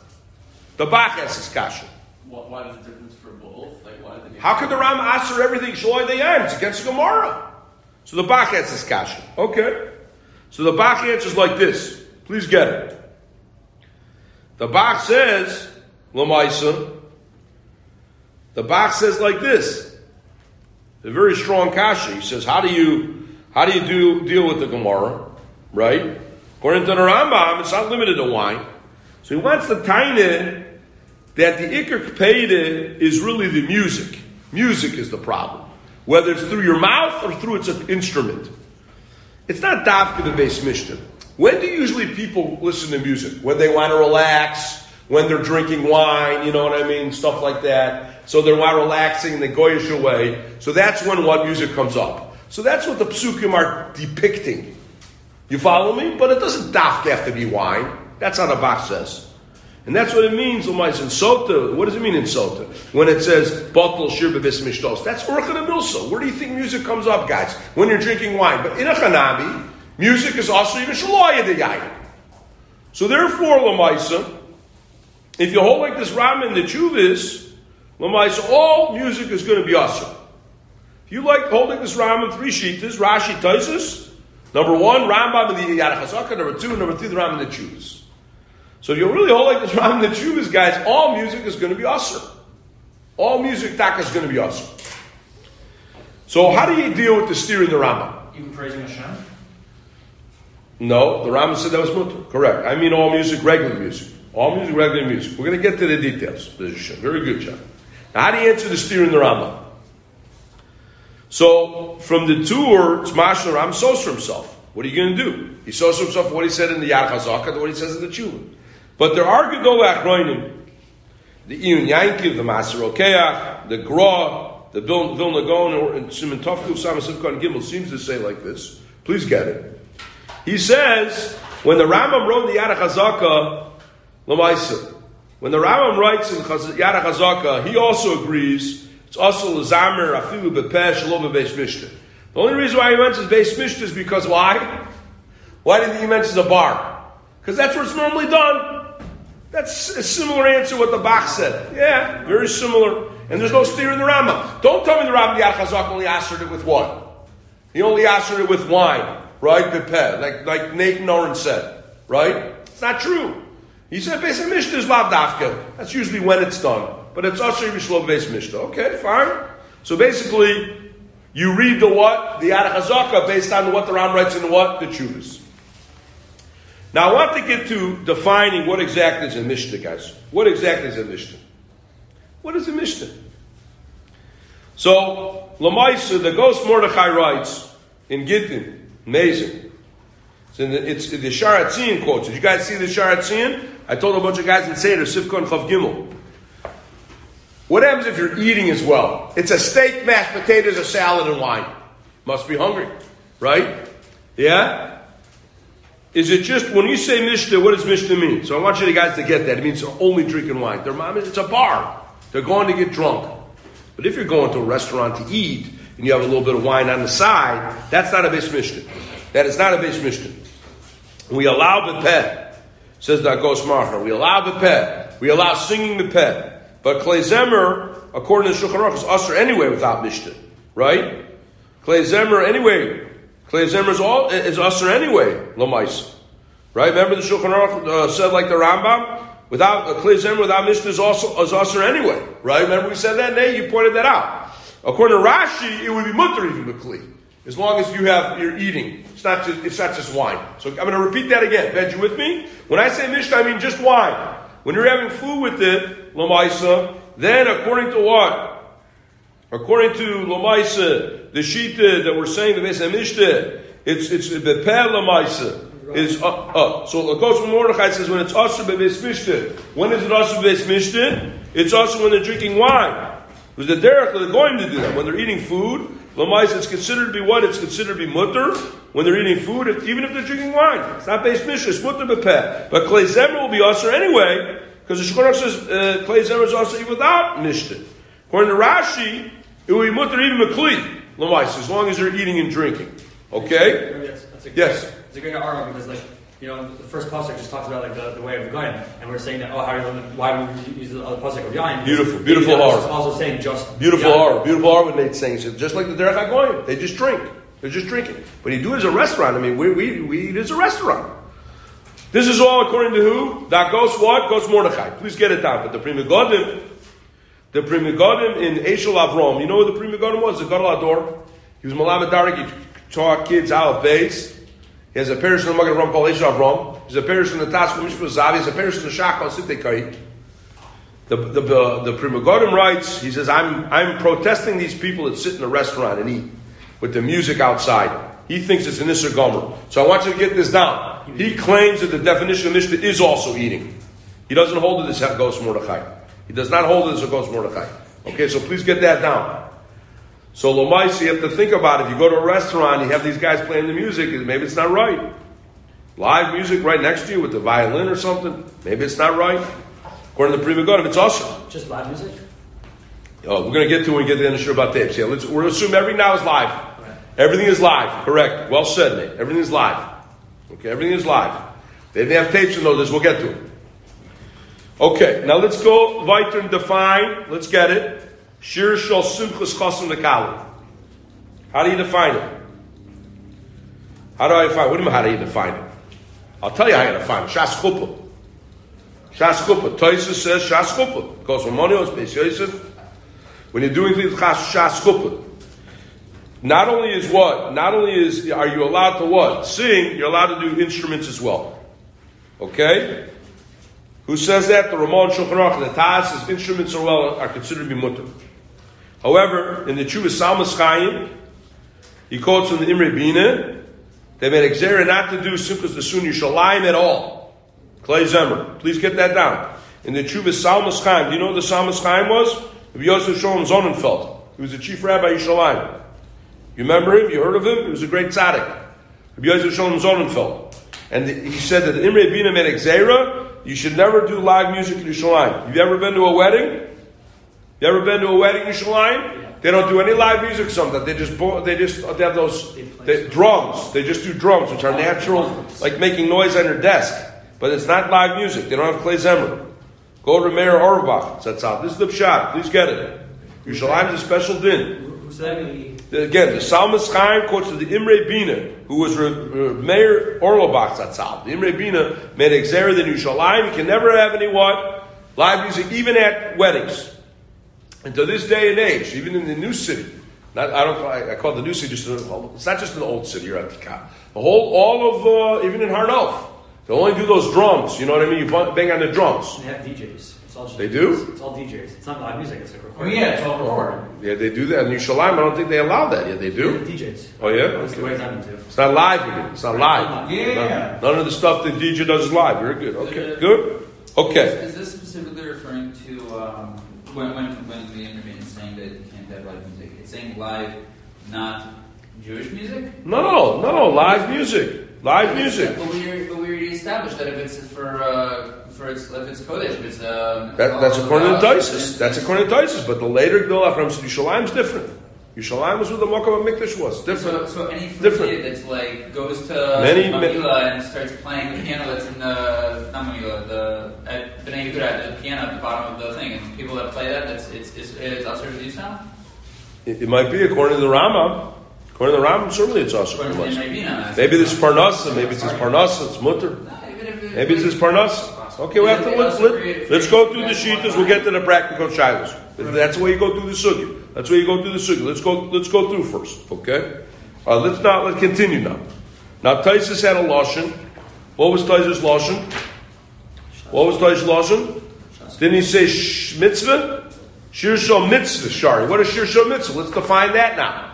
[SPEAKER 1] The Bach asks this kasha.
[SPEAKER 4] What, why is the difference for both? Like, why did
[SPEAKER 1] How could the Ram answer everything Shaloi Dayan? It's against the Gemara. So the Bach answers Kasha. Okay. So the Bach answers like this. Please get it. The Bach says, Lamaisa, the Bach says like this. A very strong kasha. He says, how do you, how do you do, deal with the Gemara? Right? According to the Rambam, it's not limited to wine. So he wants tie in that the Iker Kpeide is really the music. Music is the problem. Whether it's through your mouth or through its instrument. It's not dafka the base mishnah. When do usually people listen to music? When they want to relax, when they're drinking wine, you know what I mean? Stuff like that. So they're while relaxing, they goyish away. So that's when what music comes up. So that's what the psukim are depicting. You follow me? But it doesn't dafka have to be wine. That's how the Bach says. And that's what it means, Lamais, in Sota. What does it mean in Sota? When it says, Batal Shir Bebis Mishtos. That's Urchan Milsa. Where do you think music comes up, guys? When you're drinking wine. But in a Chanabi, music is also even Shaloya de Yayin. So therefore, Lamaisa, if you hold like this Ram in the Chuvis, Lamaisa, all music is going to be awesome. If you like holding this Ram in three sheetas, Rashi Taisus, number one, Rambam in the Yad number two, number three, the Ram in the Jews. So if you really hold like this Ram the Jews, guys, all music is going to be awesome. All music taka is going to be awesome. So how do you deal with the steer in the Rama?
[SPEAKER 3] Even praising Hashem?
[SPEAKER 1] No, the Rama said that was mutter. Correct. I mean all music, regular music. All music, regular music. We're going to get to the details. Very good, John. Now, how do you answer the steer in the Rama? So from the tour, it's Mashal Ram sows himself. What are you going to do? He sows himself what he said in the Yad Chazaka, what he says in the Chuvah. But there are Gedol Achroinim, the Iyun Yankiv, the Maser Okeach, the Gra, the Vilna Gaon, or in Simon Tofku, Sama Gimel seems to say like this. Please get it. He says, when the Rambam wrote the Yad Chazaka, when the Rambam writes in Yad Chazaka, he also agrees, it's also Lazamer, Mishnah. The only reason why he mentions Beis Mishnah is because why? Why did he mention a bar? Because that's where it's normally done. That's a similar answer what the Bach said. Yeah, very similar. And there's no steer in the Rambam. Don't tell me the Rambam Yad only answered it with what? He only answered it with wine, right? Bepeh, like like Nathan Oren said, right? It's not true. He said Beis Mishnah is Lav Dafka. That's usually when it's done. But it's also Yishlov Beis Mishnah. Okay, fine. So basically, you read the what? The Yad Chazaka based on what the Ram writes in the what? The Chuvas. Now, I want to get to defining what exactly is a Mishnah, guys. What exactly is a Mishnah? What is a Mishnah? So, Lamaisa, the Ghost Mordechai writes in Gittin, amazing. It's in the, it's in the Sharatzian quotes. Did you guys see the Sharatzian? I told a bunch of guys in Seder, Sifkon Chav Gimel. What happens if you're eating as well? It's a steak, mashed potatoes, a salad, and wine. Must be hungry, right? Yeah? Is it just when you say Mishnah, what does Mishnah mean? So I want you guys to get that. It means only drinking wine. Their mom is it's a bar. They're going to get drunk. But if you're going to a restaurant to eat and you have a little bit of wine on the side, that's not a base Mishnah. That is not a base Mishnah. We allow the pet, says that Ghost Macher. We allow the pet. We allow singing the pet. But Klezemer, according to Shulchan Aruch, is usher anyway without Mishnah. Right? Klezemer anyway Klei Zemer is, all, is usher anyway, Lamais. Right? Remember the Shulchan Aruch uh, said like the Rambam? Without uh, Klei Zemer, without Mishnah is also is usher anyway. Right? Remember we said that? day you pointed that out. According to Rashi, it would be mutter even with Kli. As long as you have, you're eating. It's not just, it's not just wine. So I'm going to repeat that again. Ben, you with me? When I say Mishnah, I mean just wine. When you're having food with it, Lamaisa, then according to what? According to Lamaisa, the Shita that we're saying, the Mesa Mishnah, it's, it's the Peh Lamaisa. Is uh, uh, so it goes from Mordechai says when it's also beis mishnah. When is it also beis mishnah? It's also when they're drinking wine. Because the derech they're going to do that when they're eating food. Lamais it's considered to be what? It's considered to be mutter when they're eating food, if, even if they're drinking wine. It's not based mishnah. It's mutter bepeh. But klei zemer will be also anyway because the Shulchan says uh, zemer is also even without mishnah. According to Rashi, it will be mutter even a kli, lamais, as long as they're eating and drinking. Okay?
[SPEAKER 3] Yes.
[SPEAKER 1] Yes.
[SPEAKER 3] It's a great argument because, like, you know, the first pasuk just talks about like the, the way of the going, and we're saying that oh, how do you learn, why do we use the other pasuk of Yain?
[SPEAKER 1] Beautiful, beautiful heart.
[SPEAKER 3] Also saying just
[SPEAKER 1] Beautiful heart. Beautiful heart what Nate's saying. So Just like the Derech HaGoyim. They just drink. They're just drinking. But you do it as a restaurant. I mean, we, we, we eat as a restaurant. This is all according to who? That goes what? Goes Mordechai. Please get it down. But the Pri Megadim, the Pri Megadim in Eshel Avrom, you know who the Pri Megadim was? The Gadol Ador. He was Malamed. He taught kids out of base. He has a parish in the Magen Avram called Eshel Avrom. He's a parish in the Tasku Mishpah Zavi. He's a parish in the Shach called Sittekai. The, the, the, the Prima writes, he says, I'm, I'm protesting these people that sit in a restaurant and eat with the music outside. He thinks it's an Isser Gomer. So I want you to get this down. He claims that the definition of Mishnah is also eating. He doesn't hold it as a Ghost Mordechai. He does not hold it as a Ghost Mordechai. Okay, so please get that down. So Lomais, you have to think about it. If you go to a restaurant, you have these guys playing the music, maybe it's not right. Live music right next to you with the violin or something, maybe it's not right. According to the Pri Megadim, it's awesome.
[SPEAKER 3] Just live music.
[SPEAKER 1] Oh, we're going to get to when we get to the end of Shabbat tapes. Yeah, let's, we're assume everything now is live.
[SPEAKER 3] Okay.
[SPEAKER 1] Everything is live. Correct. Well said, Nate. Everything is live. Okay, everything is live. They didn't have tapes in those. We'll get to it. Okay, now let's go weiter and define. Let's get it. Shir shal simchus chasim. How do you define it? How do I define? What do you mean? How do you define it? I'll tell you how you define it. Shas chuppah. Shas chuppah. Toysa says shas chuppah. Because from Monios Yosef, when you're doing things shas chuppah, not only is what, not only is are you allowed to what sing, you're allowed to do instruments as well. Okay. Who says that? The Ramon Shulchan Aruch. The Taz says instruments are well are considered to be mutter. However, in the Chuvah Salmas Chaim, he quotes from the Imre Bina, they made exera not to do Simchas the Sunni Shalayim at all. Clay Zemer. Please get that down. In the Chuvah Salmas Chaim, do you know what the Salmas Chaim was? Rabbi Yosef Shalom Sonnenfeld. He was the chief rabbi of Yerushalayim. You remember him? You heard of him? He was a great tzaddik. Rabbi Yosef Shalom Sonnenfeld. And he said that the Imre Bina made exera, you should never do live music in Yerushalayim. Have you ever been to a wedding? You ever been to a wedding in Yerushalayim? They don't do any live music. Sometimes they just they just they have those they, drums. They just do drums, which are natural, like making noise on your desk. But it's not live music. They don't have clay zemer. Go to Meir Auerbach. That's out. This is the shot. Please get it. Yerushalayim is a special din. Again, the Salmas Chaim quotes the Imre Bina, who was Re- Re- Meir Auerbach Zatzal. The Imre Bina made exera than Yerushalayim. You can never have any what? Live music, even at weddings. And to this day and age, even in the new city, not, I don't, I, I call it the new city just, it's not just an old city or Atika. The whole, all of, uh, even in Har Nof, they only do those drums, you know what I mean? You bang bang on the drums.
[SPEAKER 3] They have DJs. It's all just
[SPEAKER 1] They do?
[SPEAKER 3] It's all DJs. It's not live music. It's like
[SPEAKER 4] Oh
[SPEAKER 3] recording.
[SPEAKER 4] yeah, it's all recorded.
[SPEAKER 1] Yeah, they do that. In Yerushalayim, I don't think they allow that. Yeah, they do.
[SPEAKER 3] DJs.
[SPEAKER 1] Oh yeah?
[SPEAKER 3] That's the way it's happened to.
[SPEAKER 1] It's not live again. It's not live.
[SPEAKER 4] Yeah.
[SPEAKER 1] None, none of the stuff that DJ does is live. Very good. Okay. Good. Okay.
[SPEAKER 5] Is this specifically referring to um, when, when, when the intervene is saying that you can't have live music? It's saying live, not Jewish music?
[SPEAKER 1] No, no, live music. Live music.
[SPEAKER 5] But we, already- but we already established that if it's for, uh, for its, if it's Kodesh, if it's. Um,
[SPEAKER 1] That, that's according to Taisus. That's according to Taisus. But the later Gdol Achram said Yerushalayim is different. Yerushalayim is where the of Mikdash was. Different.
[SPEAKER 5] so any
[SPEAKER 1] Different.
[SPEAKER 5] that's like goes to
[SPEAKER 1] Many-
[SPEAKER 5] Mamila and starts playing the piano that's in the not Mamila, the at Ben Yehuda, at the piano at the bottom of the thing, and people that play that, that's it's it's, it's also to do now.
[SPEAKER 1] It, it might be according to the Rama. According to the Rambam, certainly it's also
[SPEAKER 5] But it
[SPEAKER 1] Parnasa.
[SPEAKER 5] may be not.
[SPEAKER 1] Maybe this is Parnasa. Maybe it's his Parnasa. It's Mutter.
[SPEAKER 5] No, even if it-
[SPEAKER 1] Maybe it's his Parnasa. Okay, we have to let's, let, let's go through the shitas. We'll get to the practical shilas. That's the way you go through the sugi. That's way you go through the sugi. Let's go. Let's go through first. Okay. Let's not. Let's continue now. Now Taisus had a lashon. What was Taisus lashon? What was Taisus lashon? Didn't he say sh- mitzvah? Shir mitzvah. Shari. What is shir mitzvah? Let's define that now.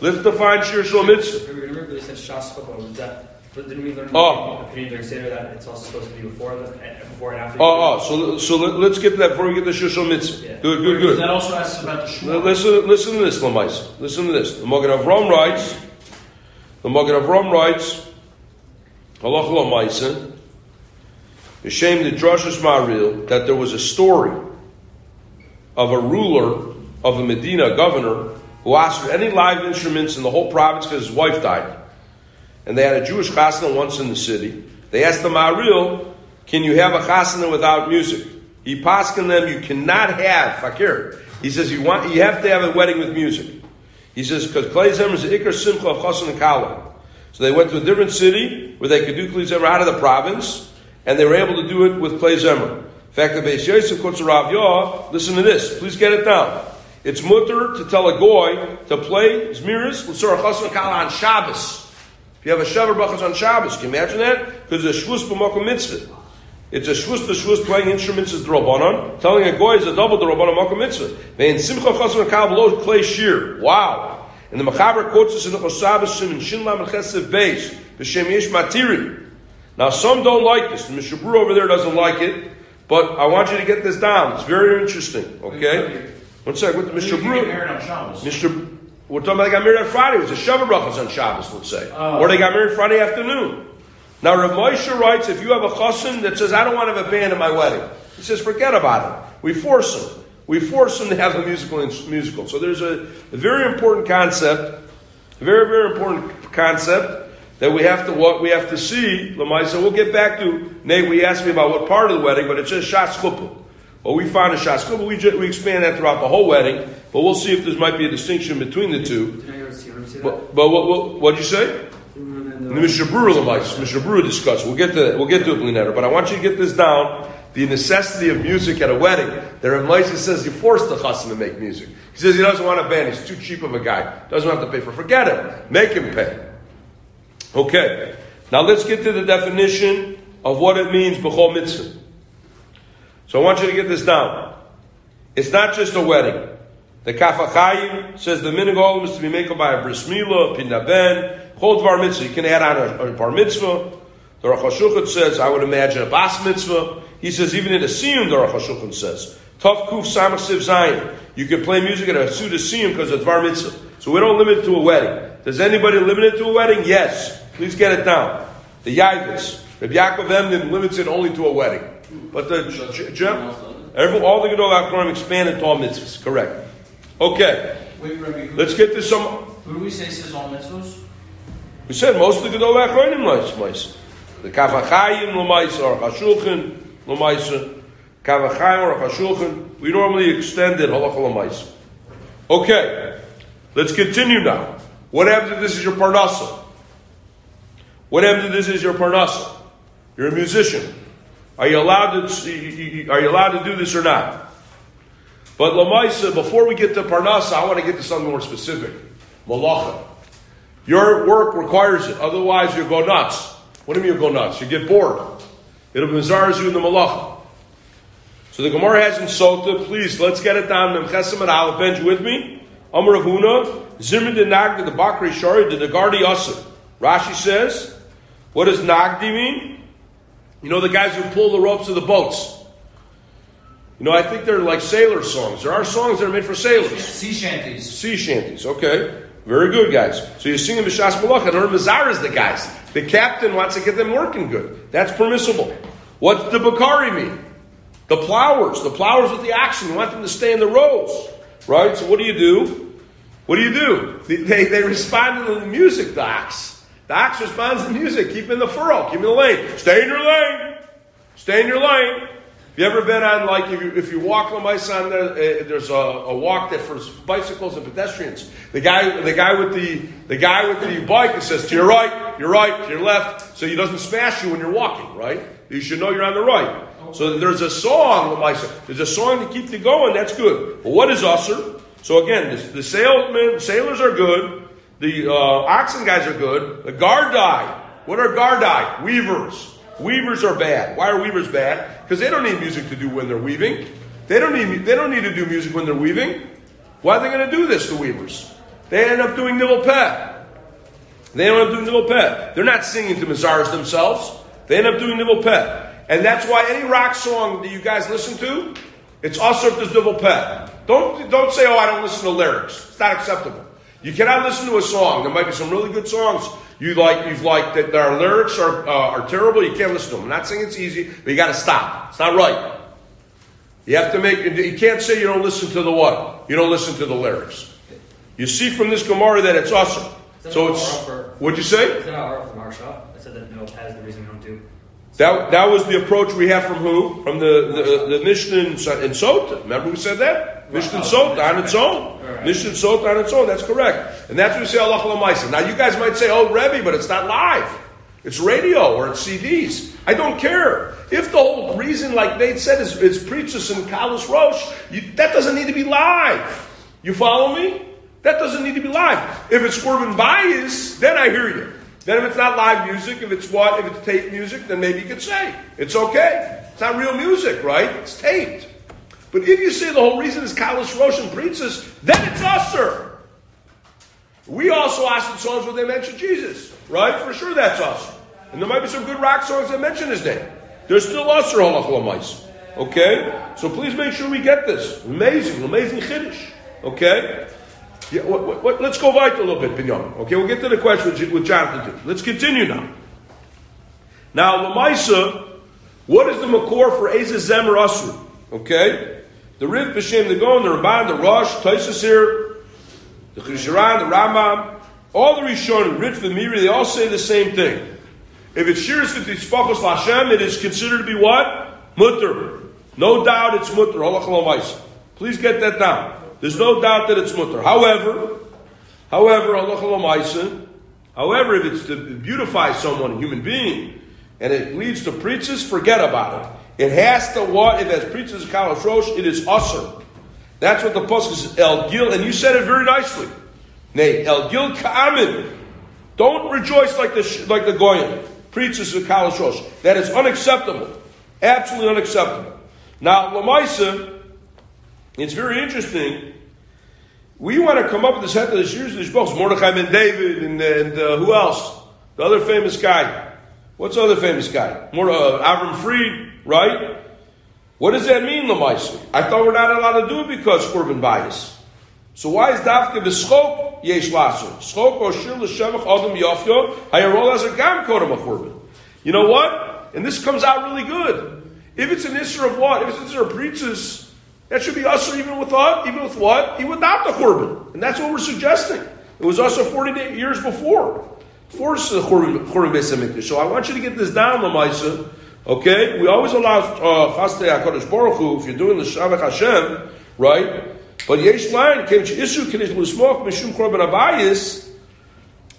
[SPEAKER 1] Let's define shir mitzvah.
[SPEAKER 3] Remember they said. Was that? But didn't we learn
[SPEAKER 1] Oh.
[SPEAKER 3] the opinion during Seder that it's also supposed to be before the before and after?
[SPEAKER 1] Oh, oh. So so let, let's get to that before we get to shir shal mitzvah.
[SPEAKER 3] Yeah.
[SPEAKER 1] Good, good, good.
[SPEAKER 4] That also asks about the
[SPEAKER 1] Now, Listen, listen to this, Lamais. Listen to this. The Magen Avram writes. The Magen Avram writes. Halach Lamaisa. Ashamed the Drashas Maril that there was a story of a ruler of a Medina governor who asked for any live instruments in the whole province because his wife died. And they had a Jewish chasna once in the city. They asked the Maril, can you have a chasna without music? He paskin them, you cannot have fakir. He says you want, you have to have a wedding with music. He says because Klei Zemer is the ikar simcha of chasna and kala. So they went to a different city where they could do Klei Zemer out of the province, and they were able to do it with Klei Zemer. In fact, the Beis Yosef quotes Rav Yah, listen to this, please get it down. It's mutter to tell a goy to play Zmiris Surah Chasna Kala on Shabbos. If you have a sheva brachas on Shabbos, can you imagine that? Because it's a Shvus B'Mokum Mitzvah. It's a Shvus B'Shvus playing instruments is Drobanon. Telling a goy is a double Drobanon Mokum Mitzvah. Vein Simcha Chasna Kala below Klei Shir. Wow. And the Machaber quotes this in the Chosabas in Shinlam and Chesed Beis. B'Shem Yesh Matiri. Now some don't like this. The Mishabru over there doesn't like it. But I want you to get this down. It's very interesting. Okay? One second. With Mr. Brew. Mr. We're talking about they got married on Friday. It was a sheva brachas on Shabbos, let's say.
[SPEAKER 3] Oh.
[SPEAKER 1] Or they got married Friday afternoon. Now Rav Moshe writes, if you have a chassan that says, I don't want to have a band at my wedding, he says, forget about it. We force them. We force them to have a musical. musical. So there's a, a very important concept, a very, very important concept that we have to what we have to see. Lamaisa, we'll get back to Nate. We asked me about what part of the wedding, but it's just shas chuppah. We found a shas chuppah. We, we expand that throughout the whole wedding, but we'll see if there might be a distinction between the two.
[SPEAKER 3] Did I ever see, ever see that?
[SPEAKER 1] But, but what, what what'd you say? The
[SPEAKER 3] the-
[SPEAKER 1] Mishnah Berurah Lamaisa, Mishnah Berurah discussed. We'll get to we'll get to it, later, but I want you to get this down. The necessity of music at a wedding. The Rav Moshe says you force the chassan to make music. He says he doesn't want a band. He's too cheap of a guy. Doesn't have to pay for. Forget it. Make him pay. Okay. Now let's get to the definition of what it means b'chol mitzvah. So I want you to get this down. It's not just a wedding. The Kaf HaChaim says the minhag is to be made by a bris milah, pinda ben, chol dvar mitzvah. You can add on a, a bar mitzvah. The Rosh says, I would imagine a bas mitzvah. He says even in a siyum, the Rosh says, Tov kuf samach siv zayin. You can play music at a suda siyum because it's dvar mitzvah. So we don't limit it to a wedding. Does anybody limit it to a wedding? Yes. Please get it down. The Yaivis. Rabbi Yaakov Emden limits it only to a wedding. But the J- J- every, all the Gedol Akronim expanded to all mitzvahs. Correct. Okay.
[SPEAKER 4] Wait, Rabbi,
[SPEAKER 1] Let's get to some.
[SPEAKER 4] who do we say says all mitzvahs?
[SPEAKER 1] We said most of the Gedol Akronim Lamaisa. The Kaf HaChaim Lamaisa or Hashulchan Lamaisa. Kaf HaChaim or Hashulchan. We normally extend it Halacha Lamaisa. Okay. Let's continue now. What happens if this is your Parnasa? What happens if this is your Parnasa? You're a musician. Are you allowed to? Are you allowed to do this or not? But Lamaisa, before we get to Parnasa, I want to get to something more specific. Malacha. Your work requires it. Otherwise, you'll go nuts. What do you mean you'll go nuts? You get bored. It'll bizarres you in the malacha. So the Gemara has in Sota. Please, let's get it down. Memchesem and Aleph. Benj with me. Amar of Huna. Zimri de Nagdi, the Bakri Shari, the Nagardi Yasser. Rashi says, what does Nagdi mean? You know the guys who pull the ropes of the boats. You know, I think they're like sailor songs. There are songs that are made for sailors.
[SPEAKER 4] Sea shanties.
[SPEAKER 1] Sea shanties, okay. Very good, guys. So you're singing B'Shas Malach, and Ur Mazar is the guys. The captain wants to get them working good. That's permissible. What's the Bakari mean? The plowers. The plowers with the oxen. You want them to stay in the rows. Right? So what do you do? What do you do? They, they, they respond to the music, the ox. The ox responds to music. Keep in the furrow. Keep in the lane. Stay in your lane. Stay in your lane. Have you ever been on like if you, if you walk on my son, there, uh, there's a, a walk that for bicycles and pedestrians. The guy, the guy with the the guy with the bike says to your right, your right, to your left, so he doesn't smash you when you're walking. Right? You should know you're on the right. So there's a song, Lamaisa. There's a song to keep you going. That's good. But what is usher? So again, the, the sailmen, sailors are good. The uh, oxen guys are good. The gardai. What are gardai? Weavers. Weavers are bad. Why are weavers bad? Because they don't need music to do when they're weaving. They don't need they don't need to do music when they're weaving. Why are they going to do this? The weavers. They end up doing nibble pet. They end up doing nibble pet. They're not singing to Mazars themselves. They end up doing nibble pet, and that's why any rock song that you guys listen to, it's also there's nibble pet. Don't don't say, oh, I don't listen to lyrics. It's not acceptable. You cannot listen to a song. There might be some really good songs you like. You've liked that their lyrics are uh, are terrible. You can't listen to them. I'm not saying it's easy, but you got to stop. It's not right. You have to make. You can't say you don't listen to the what. You don't listen to the lyrics. You see from this Gemara that it's awesome. So it's. What'd you say?
[SPEAKER 3] Is that how Arf Marsha. I said that no is the reason we don't do.
[SPEAKER 1] That, that was the approach we have from who? From the, the, the Mishnah in, in Sota. Remember we said that? Mishnah in Sota on its own. Mishnah in Sota on its own. That's correct. And that's what we say Allah Lamaisa. Now you guys might say, oh, Rebbe, but it's not live. It's radio or it's CDs. I don't care. If the whole reason, like Nate said, is it's preachers and Kalas Rosh, you, that doesn't need to be live. You follow me? That doesn't need to be live. If it's Corbin bias, then I hear you. Then if it's not live music, if it's what, if it's tape music, then maybe you could say it's okay. It's not real music, right? It's taped. But if you say the whole reason is Kalas Rosh and preachers, then it's usher. We also asked in songs where they mention Jesus, right? For sure that's us. And there might be some good rock songs that mention his name. They're still usher halach Okay? So please make sure we get this. Amazing, amazing chiddush. Okay? Yeah, what, what, what, let's go right a little bit, Binyamin. Okay, we'll get to the question with, Jonathan. Let's continue now. Now, Lamaisa, what is the makor for Eza Zemer? Okay? The Riv B'Shem, the Gon, the Ramban, the Rosh, Taisus here, the Chizharan, the Rambam, all the Rishonim, the Meiri, they all say the same thing. If it's Shiras V'Titzpachos Lashem, it is considered to be what? Mutter. No doubt it's mutter. Please get that down. There's no doubt that it's mutter. However, however, halach However, if it's to beautify someone, a human being, and it leads to preachers, forget about it. It has to what? If has preachers kalash rosh, it is usher. That's what the pasuk says, el gil, and you said it very nicely. Nay, el gil ka'amin. Don't rejoice like the like the goyim preaches the kalash rosh. That is unacceptable, absolutely unacceptable. Now, lamaisa, it's very interesting. We want to come up with this head of the Shirs of the Shbochs, Mordechai ben David, and, and uh, who else? The other famous guy. What's the other famous guy? More uh, Avram Fried, right? What does that mean, Lamaisa? I thought we're not allowed to do it because Korban bias. So why is Dafke b'schok yesh laser? Schok or shir l'shemach adam yafyo hayarol as gam. You know what? And this comes out really good. If it's an issue of what? If it's an issue of preachers, that should be us even with what? Even with what? Even without the korban. And that's what we're suggesting. It was also 40 years before. Before the korban beis So I want you to get this down, Lamaisa. Okay? We always allow uh, Chaste HaKadosh Baruch Hu, if you're doing the Shavach Hashem, right? But yesh line to issue kenish l'smoke mishum korban abayis.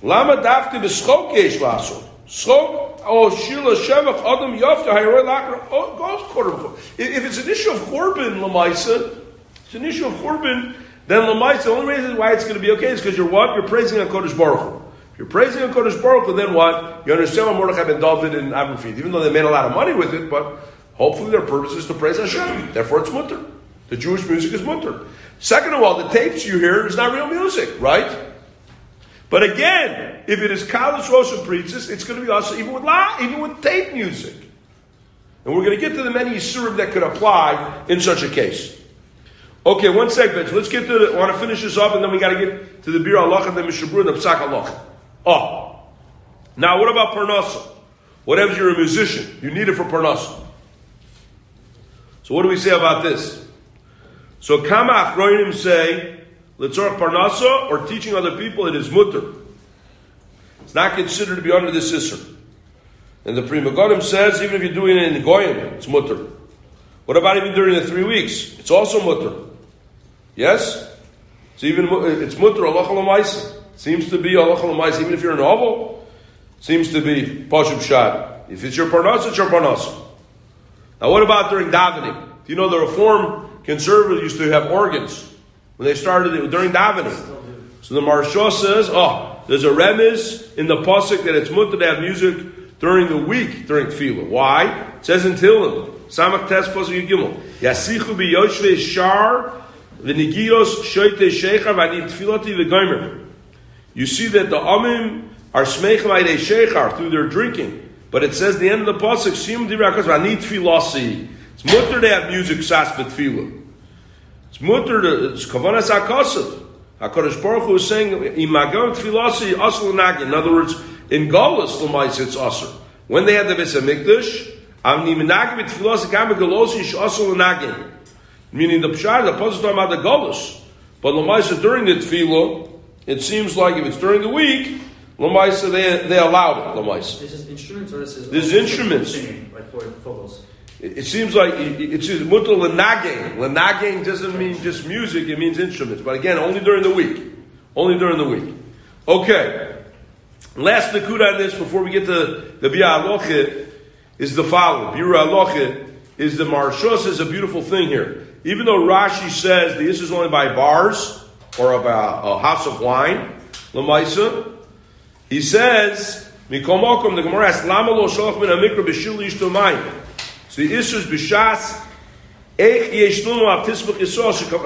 [SPEAKER 1] Lama dafke b'schok yesh laso. Schok o oh, shila shevach adam yofta hayroy lakra oh, korban. If it's an issue of korban lamaisa, it's an issue of korban. Then lamaisa, the only reason why it's going to be okay is because you're what? You're praising a Kodesh Baruch Hu. If you're praising a Kodesh Baruch Hu, then what? You understand what Mordechai ben David and Avram Fried, even though they made a lot of money with it, but hopefully their purpose is to praise Hashem. Therefore, it's mutter. The Jewish music is mutter. Second of all, the tapes you hear is not real music, right? But again, if it is Kalas Rosa preaches, it's going to be also even with even with tape music. And we're going to get to the many Yisurim that could apply in such a case. Okay, one second. Let's get to the, I want to finish this up and then we got to get to the Biur Halacha and the Mishabru and the Psak Halacha. Oh. Now, what about Parnasa? Whatever you're a musician, you need it for Parnasa. So what do we say about this? So Kama Achroinim say, Letzorach Parnasa, or teaching other people, it is mutter. It's not considered to be under the Isser. And the Pri Megadim says, even if you're doing it in Goyim, it's mutter. What about even during the three weeks? It's also mutter. Yes? It's even, it's mutter, Allah Seems to be Allah even if you're an oval, seems to be Pashub Shad. If it's your Parnasa, it's your Parnasa. Now what about during davening? Do you know the Reform Conservatives used to have organs when they started it during davening. So the Maharsha says, oh, there's a remiss in the pasuk that it's mutter to have music during the week during tefillah. Why? It says in Tehillim, Samach Tes pasuk Yigimel, Yasichu bi Yoshve Shar v'nigios shoyte shecha v'ani tefillati v'gomer. You see that the Amim are smechem aydei shechar through their drinking. But it says the end of the pasuk, Sim dirakas v'ani tefillasi. It's mutter to have music sas b'tefillah. It's mutter to, it's kavanas akasav. HaKadosh Baruch Hu is saying, imagam tefillasi asl nagin. In other words, in Golas, l'mais, it's asr. When they had the Beis HaMikdash, avni menagim tefillasi gam galosi ish asl nagin. Meaning the pshar, the puzzle talking about the Golas. But l'mais, during the tefillah, it seems like if it's during the week, Lamaisa, they, they allowed it, Lamaisa.
[SPEAKER 3] This is instruments or this is
[SPEAKER 1] This is instruments.
[SPEAKER 3] singing like for vocals.
[SPEAKER 1] It, seems like it- it's mutter lenaging. Lenaging doesn't mean just music, it means instruments. But again, only during the week. Only during the week. Okay. Last nakuda on this before we get to the Bia is the following. Bira Aloche is the Maharsha is a beautiful thing here. Even though Rashi says this is only by bars or about a house of wine, Lamaisa, he says, Mikomokum, the Gemara asks, Lama lo shalach amikra b'shil the Isser's b'shas,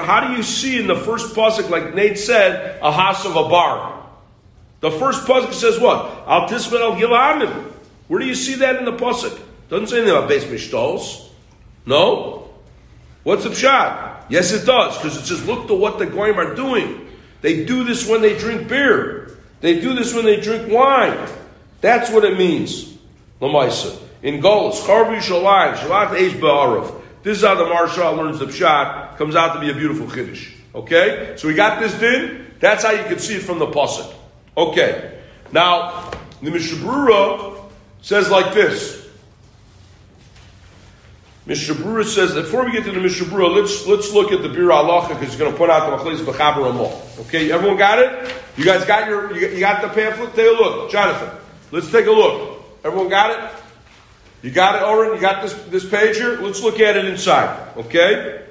[SPEAKER 1] How do you see in the first pasuk, like Nate said, a house of a bar? The first pasuk says what? Al tisbach al gilamim. Where do you see that in the pasuk? Doesn't say anything about base mishtos. No. What's the pshat? Yes, it does, because it says, look to what the goyim are doing. They do this when they drink beer. They do this when they drink wine. That's what it means. Lamaisa. In Golos, Charvi Shalayim, Shalat Eish Ba'arav. This is how the Marshal learns the pshat. Comes out to be a beautiful Kiddush. Okay? So we got this din. That's how you can see it from the Pasuk. Okay. Now, the Mishabura says like this. Mishabura says, before we get to the Mishabura, let's, let's look at the Biur Halacha because he's going to point out the Machlis B'chaber Amol. Okay, everyone got it? You guys got your, you you got the pamphlet? Take a look. Jonathan, let's take a look. Everyone got it? You got it, Oren? You got this, this page here? Let's look at it inside. Okay?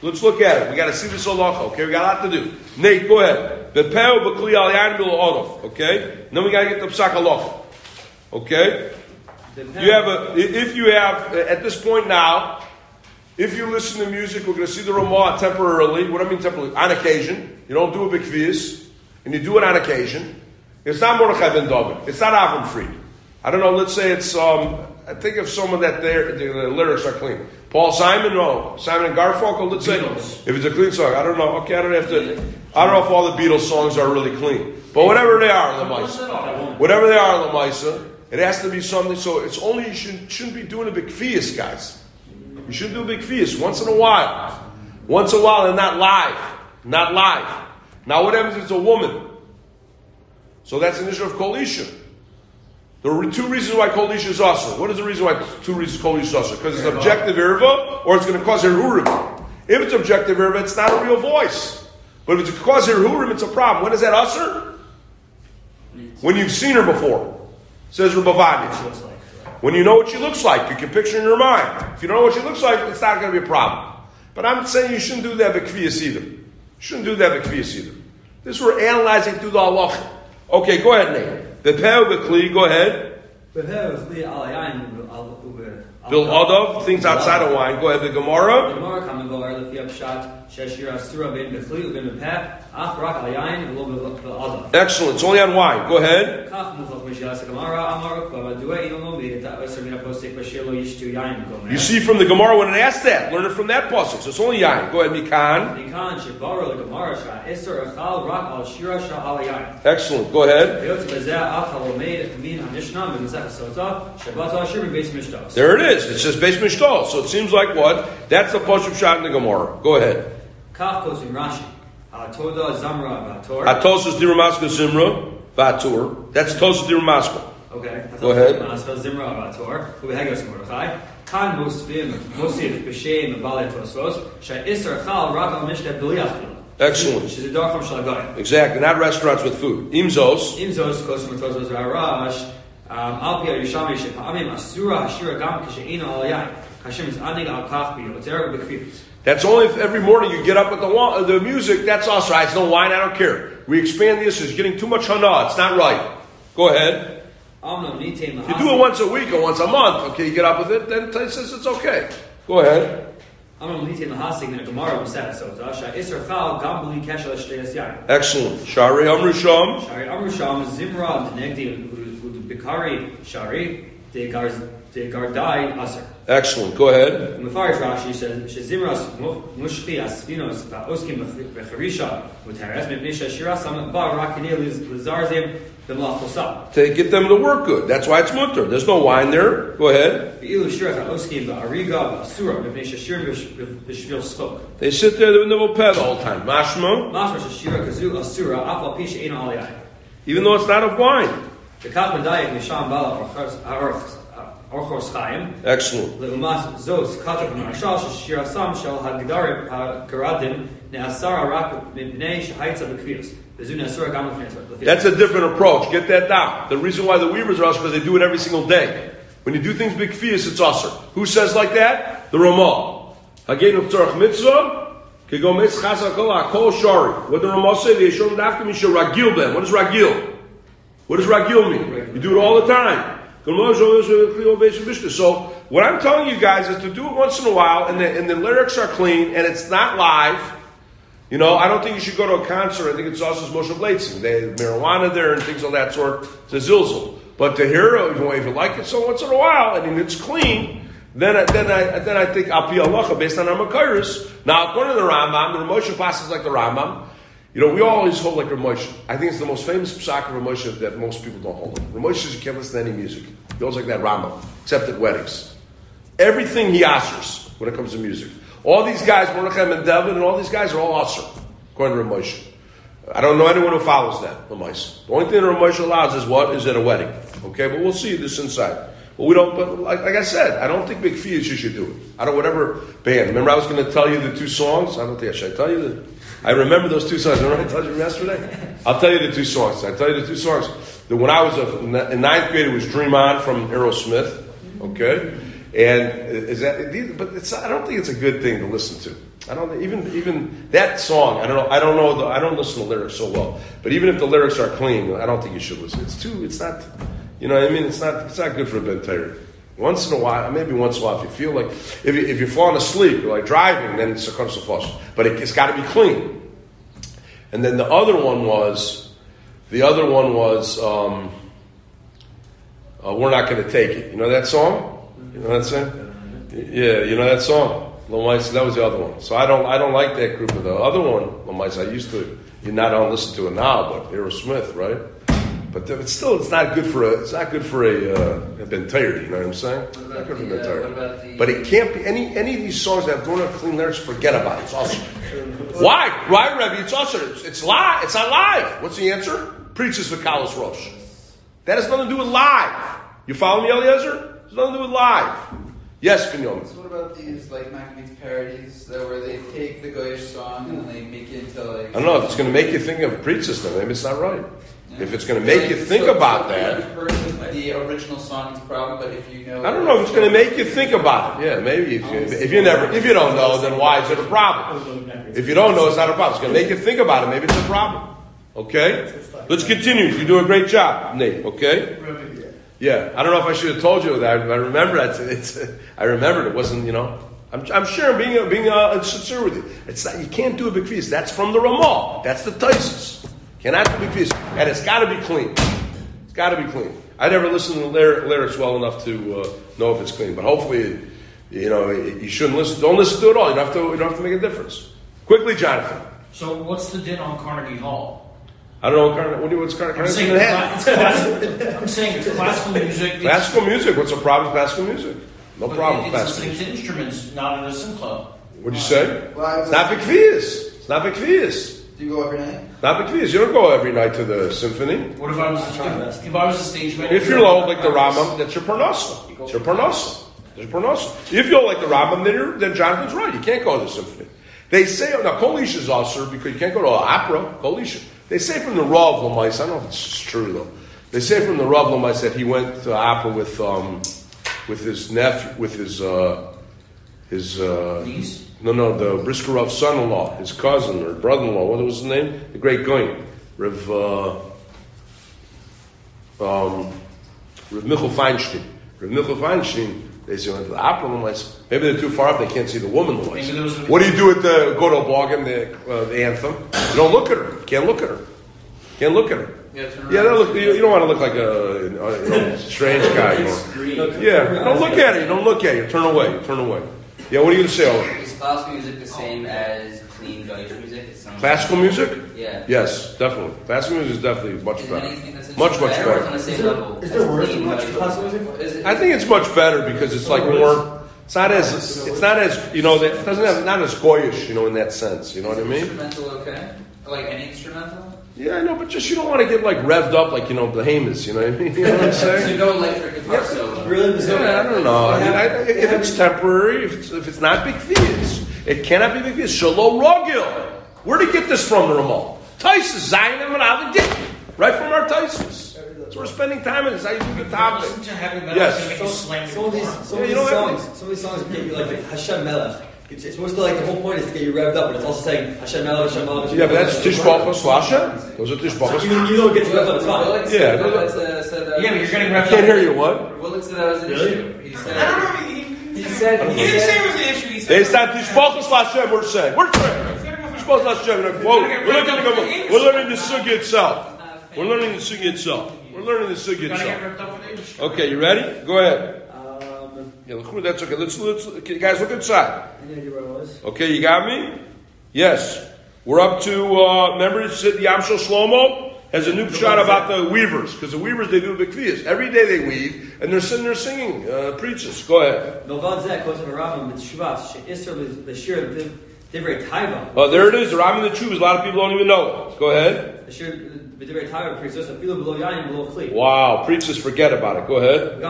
[SPEAKER 1] Let's look at it. We got to see this halacha. Okay, we got a lot to do. Nate, go ahead. Bepeo b'kli al odov. Okay? Then we got to get the psak halacha. Okay? You have a, if you have, at this point now, if you listen to music, we're going to see the Ramah temporarily. What do I mean temporarily? On occasion. You don't do a big kviz, and you do it on occasion. It's not Mordechai ben David. It's not Avram Fried. I don't know, let's say it's, um, I think of someone that their the, lyrics are clean. Paul Simon, no. Simon and Garfunkel, let's say.
[SPEAKER 4] Beatles.
[SPEAKER 1] If it's a clean song, I don't know. Okay, I don't have to, I don't know if all the Beatles songs are really clean. But whatever they are, the. Whatever they are, Lamaisa, it has to be something. So it's only you shouldn't, shouldn't be doing a big fias, guys. You shouldn't do a big fias once in a while, once in a while, and not live, not live. Now, what happens if it's a woman? So that's an issue of kol isha. There are two reasons why kol isha is also. What is the reason why two reasons kol isha is also? Because it's objective irva, or it's going to cause irhurim. If it's objective irva, it's not a real voice. But if it's cause irhurim, it's a problem. When is that usher? When you've seen her before. Says Rubavadi.
[SPEAKER 3] Looks.
[SPEAKER 1] When you know what she looks like, you can picture in your mind. If you don't know what she looks like, it's not going to be a problem. But I'm saying you shouldn't do that bekvias either. You shouldn't do that bekvias either. This we're analyzing through the halacha. Okay, go ahead, Nate. The bekli, go ahead. Bill Odov, things outside of wine. Go ahead, the Gemara. Excellent. It's only on Y. Go ahead. You see from the Gemara when it asks that. Learn it from that passage. So it's only Yain. Go ahead, Mikan. Excellent. Go ahead. There it is. It says base mishtal. So it seems like what? That's the Pashup shot in the Gemara. Go ahead.
[SPEAKER 3] Kach goes in Rashi. Atoda Zamra
[SPEAKER 1] Vator. Hatosus Zimra Vator. That's Tosus Diramaska.
[SPEAKER 3] Okay.
[SPEAKER 1] Go ahead.
[SPEAKER 3] Zimra Vator. Ubehegos Mordechai. Kan Mosvim Mosif B'Shem Balei Tosos. Sha'isar Chal Rav Al Mishta B'Liach
[SPEAKER 1] Excellent.
[SPEAKER 3] She's a dark from
[SPEAKER 1] Exactly. Not restaurants with food. Imzos.
[SPEAKER 3] Imzos goes from Tosos Rarash. Um, Al Pi Yerushalmi Shepa'amim Asura Hashira Gam Kisha'ina Al Hashem is adding al kach
[SPEAKER 1] That's only if every morning you get up with the uh, the music. That's us, right? It's no wine. I don't care. We expand this. It's getting too much hana. It's not right. Go ahead. You do it once a week or once a month. Okay, you get up with it. Then it says it's okay. Go ahead. Excellent. Shari
[SPEAKER 3] Amrusham. Shari Amrusham Zimra Negdi Bikari Shari Degars Aser.
[SPEAKER 1] Excellent. Go ahead.
[SPEAKER 3] The Mefarish Rashi says, "Shezimras mushchi asfinos va'oskim becharisha muteres mipnei shirasam ba rakidei lizarzim b'malachosa."
[SPEAKER 1] To get them to work good. That's why it's mutter. There's no wine there. Go ahead. They sit there in the pet all time. Mashma.
[SPEAKER 3] Mashma kazu asura afal pisha.
[SPEAKER 1] Even though it's not of wine.
[SPEAKER 3] The Kapman
[SPEAKER 1] Dayak
[SPEAKER 3] Misham Bala Aruchas Orchos Chaim. Excellent. Leumas zos katok marashal shirasam Shal hagdarim hagaradim neasara rak mibnei shahaitza bekvirus.
[SPEAKER 1] That's a different approach. Get that down. The reason why the weavers are us because they do it every single day. When you do things big fierce, it's usher. Who says like that? The Ramah. Hagenu p'tzorach mitzvah, kego mitz chasakol akol shari. What the Ramah say? They show them after me, ragil ben. What does ragil? What does ragil mean? You do it all the time. So what I'm telling you guys is to do it once in a while, and the, and the lyrics are clean, and it's not live. You know, I don't think you should go to a concert. I think it's also Moshe Blitzing. They have marijuana there and things of that sort. It's a zilzal. But to hear it, if you like it so once in a while, and it's clean, then I, then I then I think I'll be Allah based on our Makaris. Now, according to the Rambam, the Ramosha passes like the Rambam. You know, we always hold like Ramosha. I think it's the most famous psak of Ramosha that most people don't hold. Ramosha says you can't listen to any music. He holds like that Rama, except at weddings. Everything he answers when it comes to music. All these guys, Mordechai ben David, and all these guys are all usher, according to Ramosha. I don't know anyone who follows that, Ramosha. The only thing that Ramosha allows is what? Is at a wedding. Okay, but we'll see this inside. But we don't, but like, like I said, I don't think big fees you should do it. I don't, whatever band. Remember I was going to tell you the two songs? I don't think I should. I tell you the, I remember those two songs. Remember I told you yesterday? I'll tell you the two songs. I'll tell you the two songs. The, when I was a, in ninth grade, it was Dream On from Aerosmith. Okay? And is that, but it's, I don't think it's a good thing to listen to. I don't even even that song. I don't know. I don't know. The, I don't listen to lyrics so well. But even if the lyrics are clean, I don't think you should listen. It's too. It's not. You know what I mean? It's not. It's not good for a Ben Torah. Once in a while, maybe once in a while, if you feel like if, you, if you're falling asleep, you're like driving, then it's a constant But it, it's got to be clean. And then the other one was, the other one was, um, uh, we're not going to take it. You know that song? You know that song? Yeah, you know that song. Lomais, that was the other one. So I don't, I don't like that group. Of the other one, Lomais, I used to. You not don't listen to it now, but Aerosmith, right? But it's still, it's not good for a, it's not good for a, uh, a You know what I'm saying?
[SPEAKER 5] What
[SPEAKER 1] Not good for
[SPEAKER 5] the, uh, the-
[SPEAKER 1] But it can't be any any of these songs that have don't have clean lyrics. Forget about it. It's awesome. Why? Why, Rebbe? It's awesome. It's, it's live. It's not live. What's the answer? Preaches the Kalas Rosh. That has nothing to do with live. You follow me, Eliezer? It's nothing to do with live. Yes, Pinyon.
[SPEAKER 5] So what about these like Maccabeats parodies that where they take the Goyish song and then they make it into like
[SPEAKER 1] I don't know if it's going to make you think of a preach system. Maybe it's not right. If it's going to make you think about that,
[SPEAKER 5] The person, the original song is a problem, but if you know,
[SPEAKER 1] I don't know if it's going to make you think about it. Yeah, maybe if you, if you never, if you don't know, then why is it a problem? If you don't know, it's not a problem. It's going to make you think about it. Maybe it's a problem. Okay? Let's continue. You do a great job, Nate. Okay? Yeah. I don't know if I should have told you that. I remember it. It's, I remembered it wasn't, you know. I'm, I'm sure I'm being, being uh, sincere with you. It's not, you can't do a big feast. That's from the Ramah. That's the Taisus. Cannot do a big feast. And it's got to be clean. It's got to be clean. I never listened to the lyrics well enough to uh, know if it's clean. But hopefully, you know, you shouldn't listen. Don't listen to it all. You don't have to. You don't have to make a difference. Quickly, Jonathan.
[SPEAKER 4] So what's the din on Carnegie Hall?
[SPEAKER 1] I don't know what kind of, what do you, what's Carnegie? of,
[SPEAKER 4] I'm saying,
[SPEAKER 1] in
[SPEAKER 4] it's, classical, I'm saying it's classical music. It's,
[SPEAKER 1] Classical music. What's the problem with classical music? No
[SPEAKER 4] but
[SPEAKER 1] problem with
[SPEAKER 4] It's
[SPEAKER 1] classical music.
[SPEAKER 4] to instruments, not in a sim club.
[SPEAKER 1] What'd you say?
[SPEAKER 5] Well,
[SPEAKER 1] It's not big fees. It's not big fees.
[SPEAKER 5] Do you go every night?
[SPEAKER 1] Not big fees. You don't go every night to the symphony.
[SPEAKER 4] What if I was a if, if I was a stage manager?
[SPEAKER 1] If you're low like the Rambam, that's your parnasa. It's your parnasa. It's your parnasa. If you're like the Rambam, then, you're, then Jonathan's right. You can't go to the symphony. They say, now Kolish is also because you can't go to an opera, Kolish. They say from the Rav Lamais, I don't know if it's true though. They say from the Rav Lamais that he went to opera with, um, with his nephew, with his, uh, his, uh,
[SPEAKER 4] Niece?
[SPEAKER 1] No, no, the Briskerov son-in-law, his cousin or brother-in-law. What was his name? The great Goin, Rav, uh, um, Rav Michel Feinstein. Rav Michel Feinstein. They say went to the opera. and maybe they're too far up. They can't see the woman. the
[SPEAKER 4] Maybe there was a-
[SPEAKER 1] What do you do at the go to Bargain, the, uh, the anthem? You don't look at her. You can't look at her. Can't look at her.
[SPEAKER 5] Yeah,
[SPEAKER 1] Yeah, look, you, you don't want to look like a, a you know, strange guy. You know. Yeah, don't look at it. Don't look at it. Turn away. Turn away. Yeah, what are you going to say? Owen?
[SPEAKER 6] Is classical music the same oh. as clean Gaulish music? It sounds
[SPEAKER 1] Classical music?
[SPEAKER 6] Yeah.
[SPEAKER 1] Yes, definitely. Classical music is definitely much
[SPEAKER 6] Is
[SPEAKER 1] better.
[SPEAKER 6] anything that's
[SPEAKER 1] Much, much
[SPEAKER 6] better or
[SPEAKER 1] better.
[SPEAKER 6] on the same
[SPEAKER 3] Is there-
[SPEAKER 6] level?
[SPEAKER 3] is there
[SPEAKER 6] as
[SPEAKER 3] words in much classical
[SPEAKER 6] music?
[SPEAKER 3] music?
[SPEAKER 5] Is it,
[SPEAKER 1] I think it's much better because it's like more. It's not as. It's not as. You know. It doesn't have not as goyish. You know, in that sense. You know what I mean?
[SPEAKER 5] Instrumental, okay? Like any instrumental?
[SPEAKER 1] Yeah, I know, but just you don't want to get like revved up like you know Behemoths. You know what I mean? You know what I'm
[SPEAKER 5] So
[SPEAKER 1] saying?
[SPEAKER 5] no electric guitar solo.
[SPEAKER 3] Really? There's no-
[SPEAKER 1] Yeah, I don't know. I mean, I,
[SPEAKER 3] Have-
[SPEAKER 1] if it's temporary, if it's, if it's not big fees, it cannot be big fees. Shalom Rogil. Where did he get this from, the Ramal? Tysus, Zionim and Avigit. Right from our Tysus. So we're spending time in this. How you do the topic.
[SPEAKER 4] Listen to heavy
[SPEAKER 1] Yes.
[SPEAKER 4] is gonna make you slam
[SPEAKER 3] Some of these, some of these songs, some of these songs get you like the Hashem Melech. It's, it's supposed to like the whole point is to get you revved up, but it's also saying Hashem Melech, Hashem Melech.
[SPEAKER 1] Yeah, but that's
[SPEAKER 3] Melech.
[SPEAKER 1] Tishbachos Lasha. Those are Tishbachos.
[SPEAKER 3] You, you know it gets you revved up, it's fine.
[SPEAKER 5] Willix
[SPEAKER 1] Yeah, no, no.
[SPEAKER 5] Uh, said that
[SPEAKER 4] Yeah, but you're getting
[SPEAKER 1] I
[SPEAKER 4] revved
[SPEAKER 1] can't hear you. What?
[SPEAKER 5] Willix said that was an
[SPEAKER 3] Really?
[SPEAKER 5] issue. He said.
[SPEAKER 4] I don't know. He, he,
[SPEAKER 5] He said.
[SPEAKER 4] he didn't say it was an issue. He said
[SPEAKER 1] It's not Tishbachos Lashem. We're saying. We're saying. Tishbachos Lashem. We're looking at the We're learning the sugi itself. We're learning the sugi itself. We're learning the sugi itself.
[SPEAKER 4] ripped up with English.
[SPEAKER 1] Okay, you ready? Go ahead. Yeah, That's okay. Let's, let's guys look inside. Okay, you got me? Yes. We're up to uh, remember it said slow Shlomo has a new shot about the weavers because the weavers they do the bikvias every day they weave and they're sitting there singing uh, preaches. Go ahead. Oh, there it is. The Ram and the Chuvas. A lot of people don't even know it. Go ahead. Wow, preachers forget about it. Go ahead.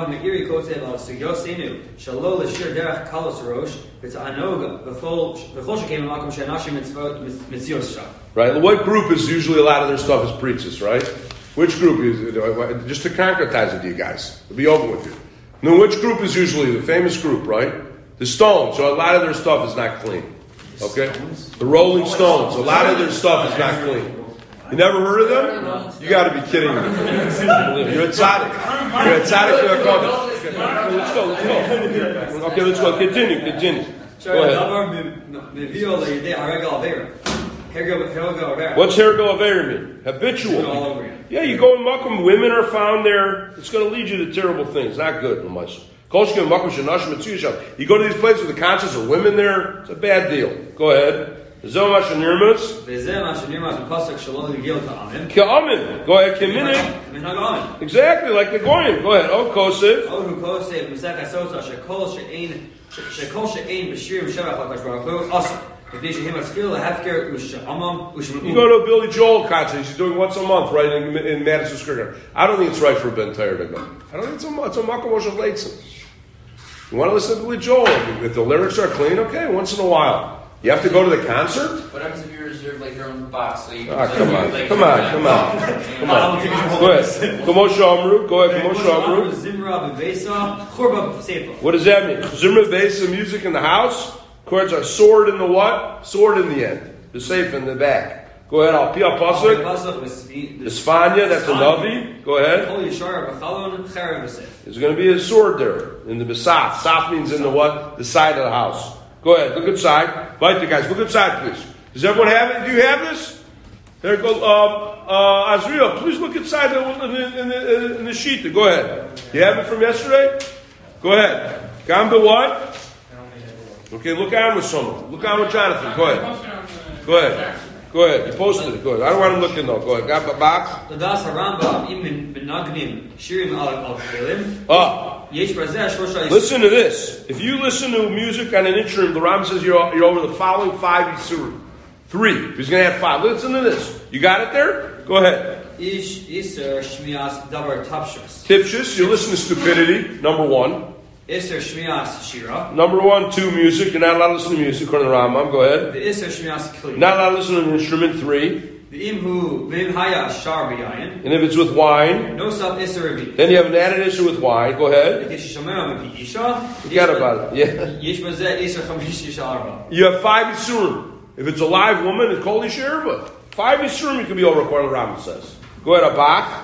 [SPEAKER 1] Right, what group is usually a lot of their stuff is preachers, right? Which group is just to concretize it to you guys? It'll be over with you. Now, which group is usually the famous group, right? The Stones. So a lot of their stuff is not clean. Okay, the Rolling Stones. A lot of their stuff is not clean. You never heard of them? You got to be kidding me. You're a tzaddik. You're a tzaddik. You're a kodesh. Let's go. Let's go. Okay, let's go. Continue. Continue. Go ahead. What's Hergo Aver mean? Habitual. Yeah, you go in Makkah, women are found there. It's going to lead you to terrible things. Not good, much. You go to these places with the conscience of women there, it's a bad deal. Go ahead. Go ahead,
[SPEAKER 3] Keminich.
[SPEAKER 1] Exactly, like the Goyim. Go ahead. Oh,
[SPEAKER 3] Kosev. Oh, Kosef. Mesek Asotza, Shekol She'ein, Shekol She'ein, B'shirim Shevach HaKadosh Baruch Hu,
[SPEAKER 1] You go to a Billy Joel concert. He's doing once a month, right, in, in Madison Square Garden. I don't think it's right for Ben Torah to go. I don't think it's a it's a Makamosh of You want to listen to Billy Joel? If the lyrics are clean, okay, once in a while. You have to go to the concert?
[SPEAKER 5] What happens if you reserve like your own box? So you
[SPEAKER 1] ah, come, on.
[SPEAKER 5] Like,
[SPEAKER 1] come, on, come on, come on, come on. Go ahead.
[SPEAKER 3] Go ahead.
[SPEAKER 1] What does that mean? Zimra Besa, music in the house. Chords are sword in the what? Sword in the end. The safe in the back. Go ahead, I'll pee
[SPEAKER 3] up
[SPEAKER 1] Pasuk. Espanya, that's a Navi. Go ahead. There's going to be a sword there in the Besaf. Saf means in the what? The side of the house. Go ahead, look inside. Bite the guys. Look inside, please. Does everyone have it? Do you have this? There go, um, uh, Azriel, please look inside the, in, the, in, the, in the sheet. Go ahead. You have it from yesterday? Go ahead. Gamba what? Okay, look on with someone. Look on with Jonathan. Go ahead. Go ahead. Go ahead. You posted it. Go ahead. I don't want him looking though. Go ahead. Got the
[SPEAKER 3] box. Ladas Haramba Im Menagnim Shirim Al Filim.
[SPEAKER 1] Ah. Listen to this. If you listen to music on an instrument, the Ram says you're, you're over the following five Yisurim. Three. He's going to have five. Listen to this. You got it there? Go ahead.
[SPEAKER 3] Ish Iser Shmias Dabar Tapshas.
[SPEAKER 1] Tipshas. You listen to stupidity, number one.
[SPEAKER 3] Iser Shmias Shira.
[SPEAKER 1] Number one, two, music. You're not allowed to listen to music, according to Rambam. Go ahead.
[SPEAKER 3] The Iser Shmias Kli.
[SPEAKER 1] Not allowed to listen to an instrument, three.
[SPEAKER 3] The Imhu Vim Haya Sharbiyayin.
[SPEAKER 1] And if it's with wine.
[SPEAKER 3] No sub Iser
[SPEAKER 1] Then you have an added issue with wine. Go ahead. Forget about it. Yeah. You have five Isurim. If it's a live woman, it's called Isherva. Five Isurim you can be over, according to Rambam says. Go ahead, Abach.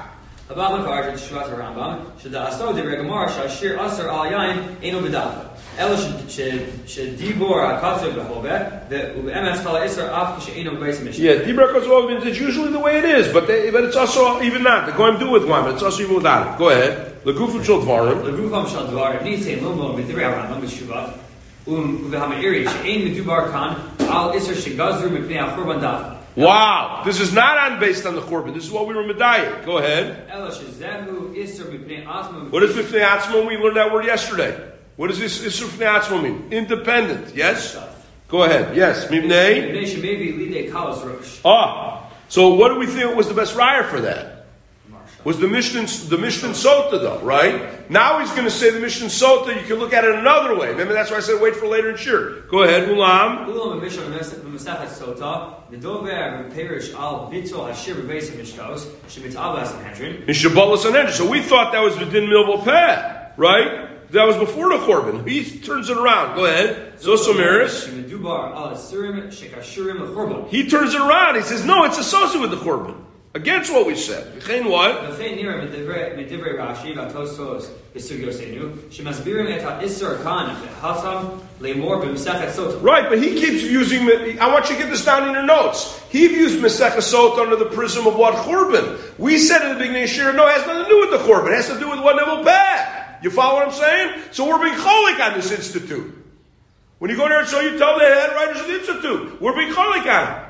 [SPEAKER 3] Abba Mavarjan Shvat Rambam Shadaso de Regamar Shashir Asar Al Yain Eno Bedafa. Ela Shadibor Akatsu Behoveh the MS Kala Isra Af Kishaino Beis Mishnah.
[SPEAKER 1] Yeah, Dibra means it's usually the way it is, but they, but it's also even that. The Goim do with one, but it's also even without it. Go ahead. The Shal Dvarim.
[SPEAKER 3] Legufim Shal Dvarim. Nisei Lomon B'Dibri Rambam B'Shuvah. Um V'Hameiri Shein Medubar Kan Al Isra Shigazru Dafa.
[SPEAKER 1] Wow, this is not on based on the korban. This is what we were medayah. Go ahead. What is bifnei atzma? We learned that word yesterday. What does this isur bifnei atzma mean? Independent. Yes. Go ahead. Yes. Mibnei. Ah. So what do we think was the best raya for that? Was the Mishnah the Mishnah Sota though, right? Now he's going to say the Mishnah Sota. You can look at it another way. Remember that's why I said wait for later and shir. Go ahead, Ulam.
[SPEAKER 3] Ulam Mishnah Masachet Sota, the Dover Perish Al Bitzel Hashir Beis Mishkos, Shemit Abbas Sanhedrin.
[SPEAKER 1] In Shabbalah Sanhedrin. So we thought that was the Din Milvo Peh, right? That was before the Korban. He turns it around. Go ahead. Zosomeris.
[SPEAKER 3] Shemedubar Al Asurim Shekashurim Lechorban.
[SPEAKER 1] He turns it around. He says, no, it's associated with the Korban against what we said. V'chein what?
[SPEAKER 3] V'chein nira medivrei Rashi v'sugyoseinu et ha'isser kan v'hasam lemor b'mesechet sot.
[SPEAKER 1] Right, but he keeps using. I want you to get this down in your notes. He views mesechet sot under the prism of what churban. We said in the beginning of Shira, no, it has nothing to do with the churban. It has to do with what Neville bad. You follow what I'm saying? So we're being cholik on this institute. When you go there and show you tell the head writers of the institute, we're being cholik on it.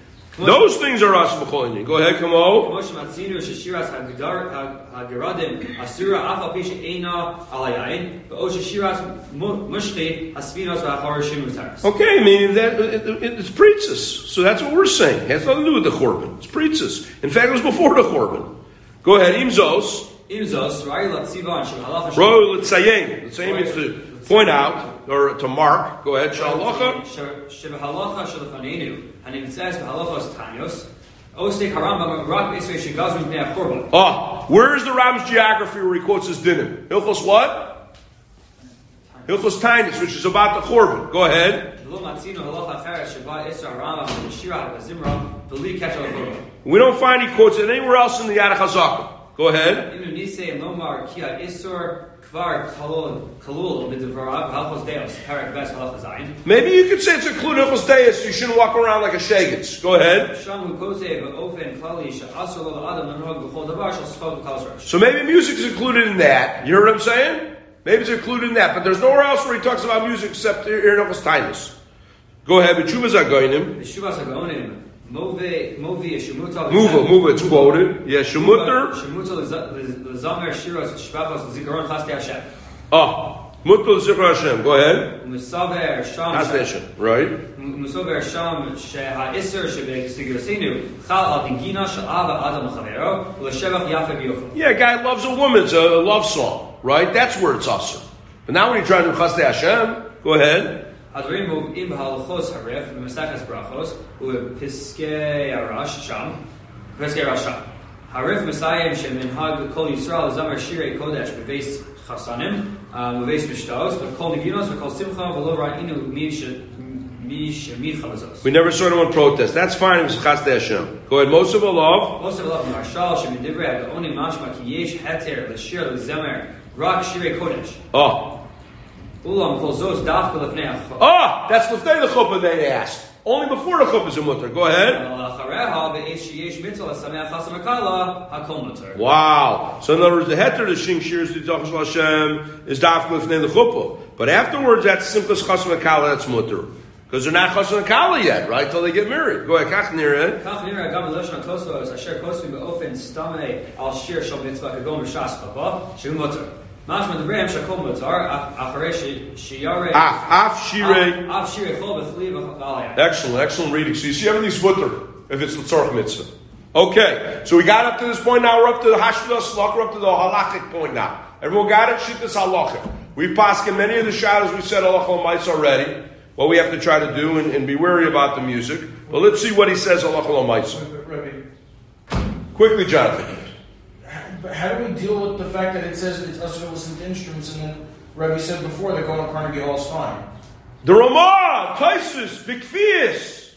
[SPEAKER 1] Those things are asim b'chol Go ahead,
[SPEAKER 3] Kamo.
[SPEAKER 1] Okay, meaning that it, it, it's preaches. So that's what we're saying. It has nothing to do with the korban. It's preaches. In fact, it was before the korban. Go ahead, imzos.
[SPEAKER 3] Imzos,
[SPEAKER 1] Roy l'tzayim. L'tzayim means to point out or to mark. Go ahead, shalacha
[SPEAKER 3] and it says Halachos
[SPEAKER 1] Oh, where's the Rambam's geography where he quotes his dinim? Hilchos what? Hilchos Tainus, which is about the Korban. Go ahead. We don't find he quotes it anywhere else in the Yad Go ahead. Maybe you could say it's a klul hilchos deus. You shouldn't walk around like a shagins. Go ahead. So maybe music is included in that. You hear what I'm saying? Maybe it's included in that, but there's nowhere else where he talks about music except here in Tainus. Go ahead. Move, it, move it. It's quoted. Yeah, Shemutar.
[SPEAKER 3] Shemutal Zamer Shiros Shvavos Zikaron Chasti Hashem.
[SPEAKER 1] Ah, Mutal Zikar Hashem. Go ahead. Musaver Sham. Right.
[SPEAKER 3] Musaver Sham
[SPEAKER 1] Yeah, guy loves a woman. It's a love song, right? That's where it's awesome. But now when you try to do Chasti Hashem, go ahead.
[SPEAKER 3] הדברים מובאים בהלכות הרף במסכת ברכות ובפסקי הרש שם, פסקי הרש שם. הרף מסיים שמנהג כל ישראל לזמר שירי קודש בבייס חסנים ובבייס משתאות וכל נגינות וכל שמחה ולא ראינו מי ש- מי שמיכה לזאת.
[SPEAKER 1] We never saw anyone protest. That's fine. It was Chasdei Hashem. Go ahead. Most of love.
[SPEAKER 3] אוסף עליו מרשל שמדברי הגאונים משמע כי יש התר לשיר לזמר רק שירי קודש.
[SPEAKER 1] Oh, Ah, that's the day the chuppah they asked. Only before the chuppah is a mutter. Go ahead. Wow. So in other words, the heter the shing shears the dachas Hashem is dafka lefnei the chuppah. But afterwards, that's simchas chasam akala. That's mutter. Because they're not chasam akala yet, right? Until they get married. Go ahead. Kach nira.
[SPEAKER 3] Kach nira. Gam leloshan kosos asher kosim beofen stamei al shir shal mitzvah kagom shas papa shem mutter. משמע דבריהם שהכל מותר, אך- אחרי ש- שירא...
[SPEAKER 1] Af, af shirei.
[SPEAKER 3] אף שיר יכול בכלי ועליה.
[SPEAKER 1] Excellent, excellent reading. So you see everything's mutter if it's the tzorch mitzvah. Okay, so we got up to this point. Now we're up to the hashdah slach. We're up to the halachic point now. Everyone got it? Shittas halacha. We pass in many of the shadows. We said halacha mites already. What we have to try to do and, and be wary about the music. But let's see what he says halacha mites.
[SPEAKER 7] Rabbi,
[SPEAKER 1] Quickly, Jonathan.
[SPEAKER 7] but how do we deal with the fact that it says it's us to listen to instruments, and then Rabbi said before that going to Carnegie Hall is fine?
[SPEAKER 1] The Ramah, Taisus, Bikfias.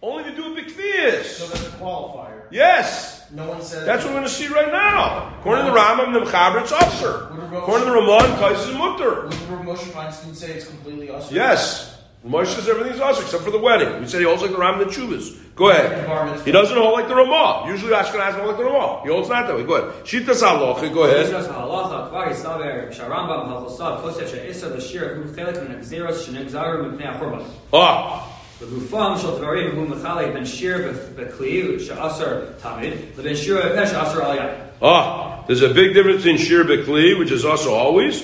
[SPEAKER 1] Only to do with
[SPEAKER 7] So
[SPEAKER 1] Bikfias.
[SPEAKER 7] that's a qualifier.
[SPEAKER 1] Yes.
[SPEAKER 7] No one said.
[SPEAKER 1] That's what we're going to see right now. According to the Rambam, the Mechaber, it's Usher. According to the Ramah, Taisus is Mutter.
[SPEAKER 7] Would Moshe Feinstein say it's completely us?
[SPEAKER 1] Yes. Moshe says everything's also except for the wedding. We said he holds like the Ram and the Chuvas. Go ahead.
[SPEAKER 7] Bar mitzvah.
[SPEAKER 1] He doesn't hold like the Ramah. Usually Ashkenaz hold like the Ramah. He holds not that way. Go ahead. Shitas halacha. Go ahead.
[SPEAKER 3] Shitas halacha, כבר הסתבר שהרמב"ם הלכוסף חושב שעשר לשיר הוא חלק מן הגזירות שנגזרו מפני החורבן.
[SPEAKER 1] Ah,
[SPEAKER 3] בגופם של דברים הוא מחלק בין שיר בכלי שאסר תמיד לבין שיר בפה שאסר על יין.
[SPEAKER 1] ah. There's a big difference in shir bekli, which is also always,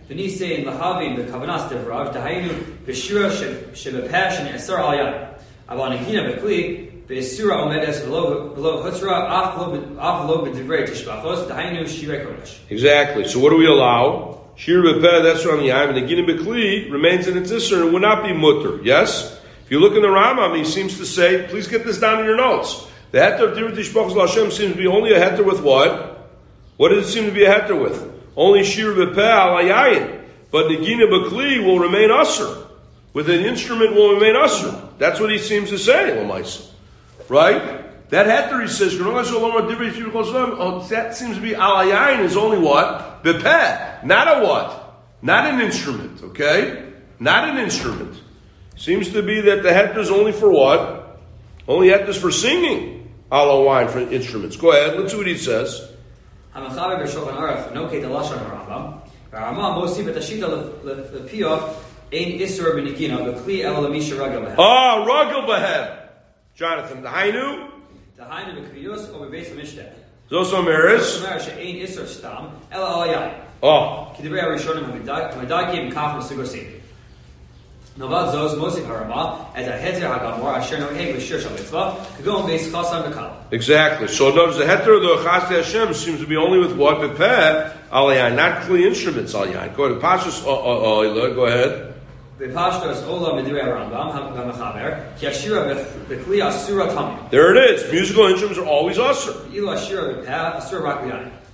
[SPEAKER 3] And
[SPEAKER 1] Exactly. So what do we allow? Shir b'peh, that's on the yam, The the b'kli remains in its isser and will not be mutter. Yes? If you look in the Rambam, he seems to say, please get this down in your notes. The heter of Divrei Tishbachos Hashem seems to be only a heter with what? What does it seem to be a heter with? Only shir bepeh al hayayin. But negina bekli will remain usser. With an instrument will remain usser. That's what he seems to say, Lamaisa. Right? That heter he says, that seems to be al hayayin is only what? Bepeh. Not a what? Not an instrument, okay? Not an instrument. Seems to be that the heter is only for what? Only heter is for singing. Aloe wine for instruments. Go ahead, let's see what he says.
[SPEAKER 3] Hamachaber b'Shulchan Aruch noke delashon Rambam. Rambam mosif et hashita lepiyah ein isur b'nikino v'kli el lamisha ragel behem.
[SPEAKER 1] Ah, ragel behem. Jonathan, the Hainu.
[SPEAKER 3] The Hainu b'kriyus or b'beis
[SPEAKER 1] mishteh.
[SPEAKER 3] Those
[SPEAKER 1] are
[SPEAKER 3] mirrors. Ein isur stam el al yai.
[SPEAKER 1] Oh.
[SPEAKER 3] Kidibrei Rishonim Medakim Kaf Mesugosim.
[SPEAKER 1] Exactly. So notice the heter of the chas Hashem seems to be only with what bepeh aliyah, not clean instruments aliyah. Go to pashas oila. Go ahead. There it is. Musical instruments are always usher.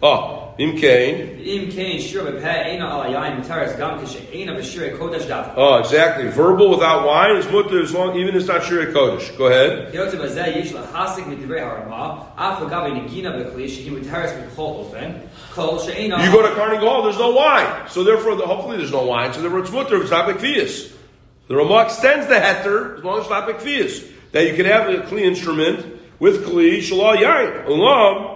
[SPEAKER 3] ואילו השירה בפה אסור רק ביין.
[SPEAKER 1] Oh, Imkain.
[SPEAKER 3] ואם כן שירה בפה אינה על היין מותרת גם כשאינה בשירי קודש דווקא.
[SPEAKER 1] Oh, exactly. Verbal without wine is mutter as long, even it's not Shirei Kodesh. Go ahead.
[SPEAKER 3] היות בזה יש להסיק מדברי הרמה, אף לגבי נגינה בכלי שהיא מותרת בכל אופן, כל שאינה...
[SPEAKER 1] You go to Carnegie Hall, there's no wine. So therefore, the, hopefully there's no wine. So therefore it's mutter if it's not Bekvias. The Ramah extends the heter as long as it's not Bekvias. That you can have a kli instrument with kli shalal yain. Ulam,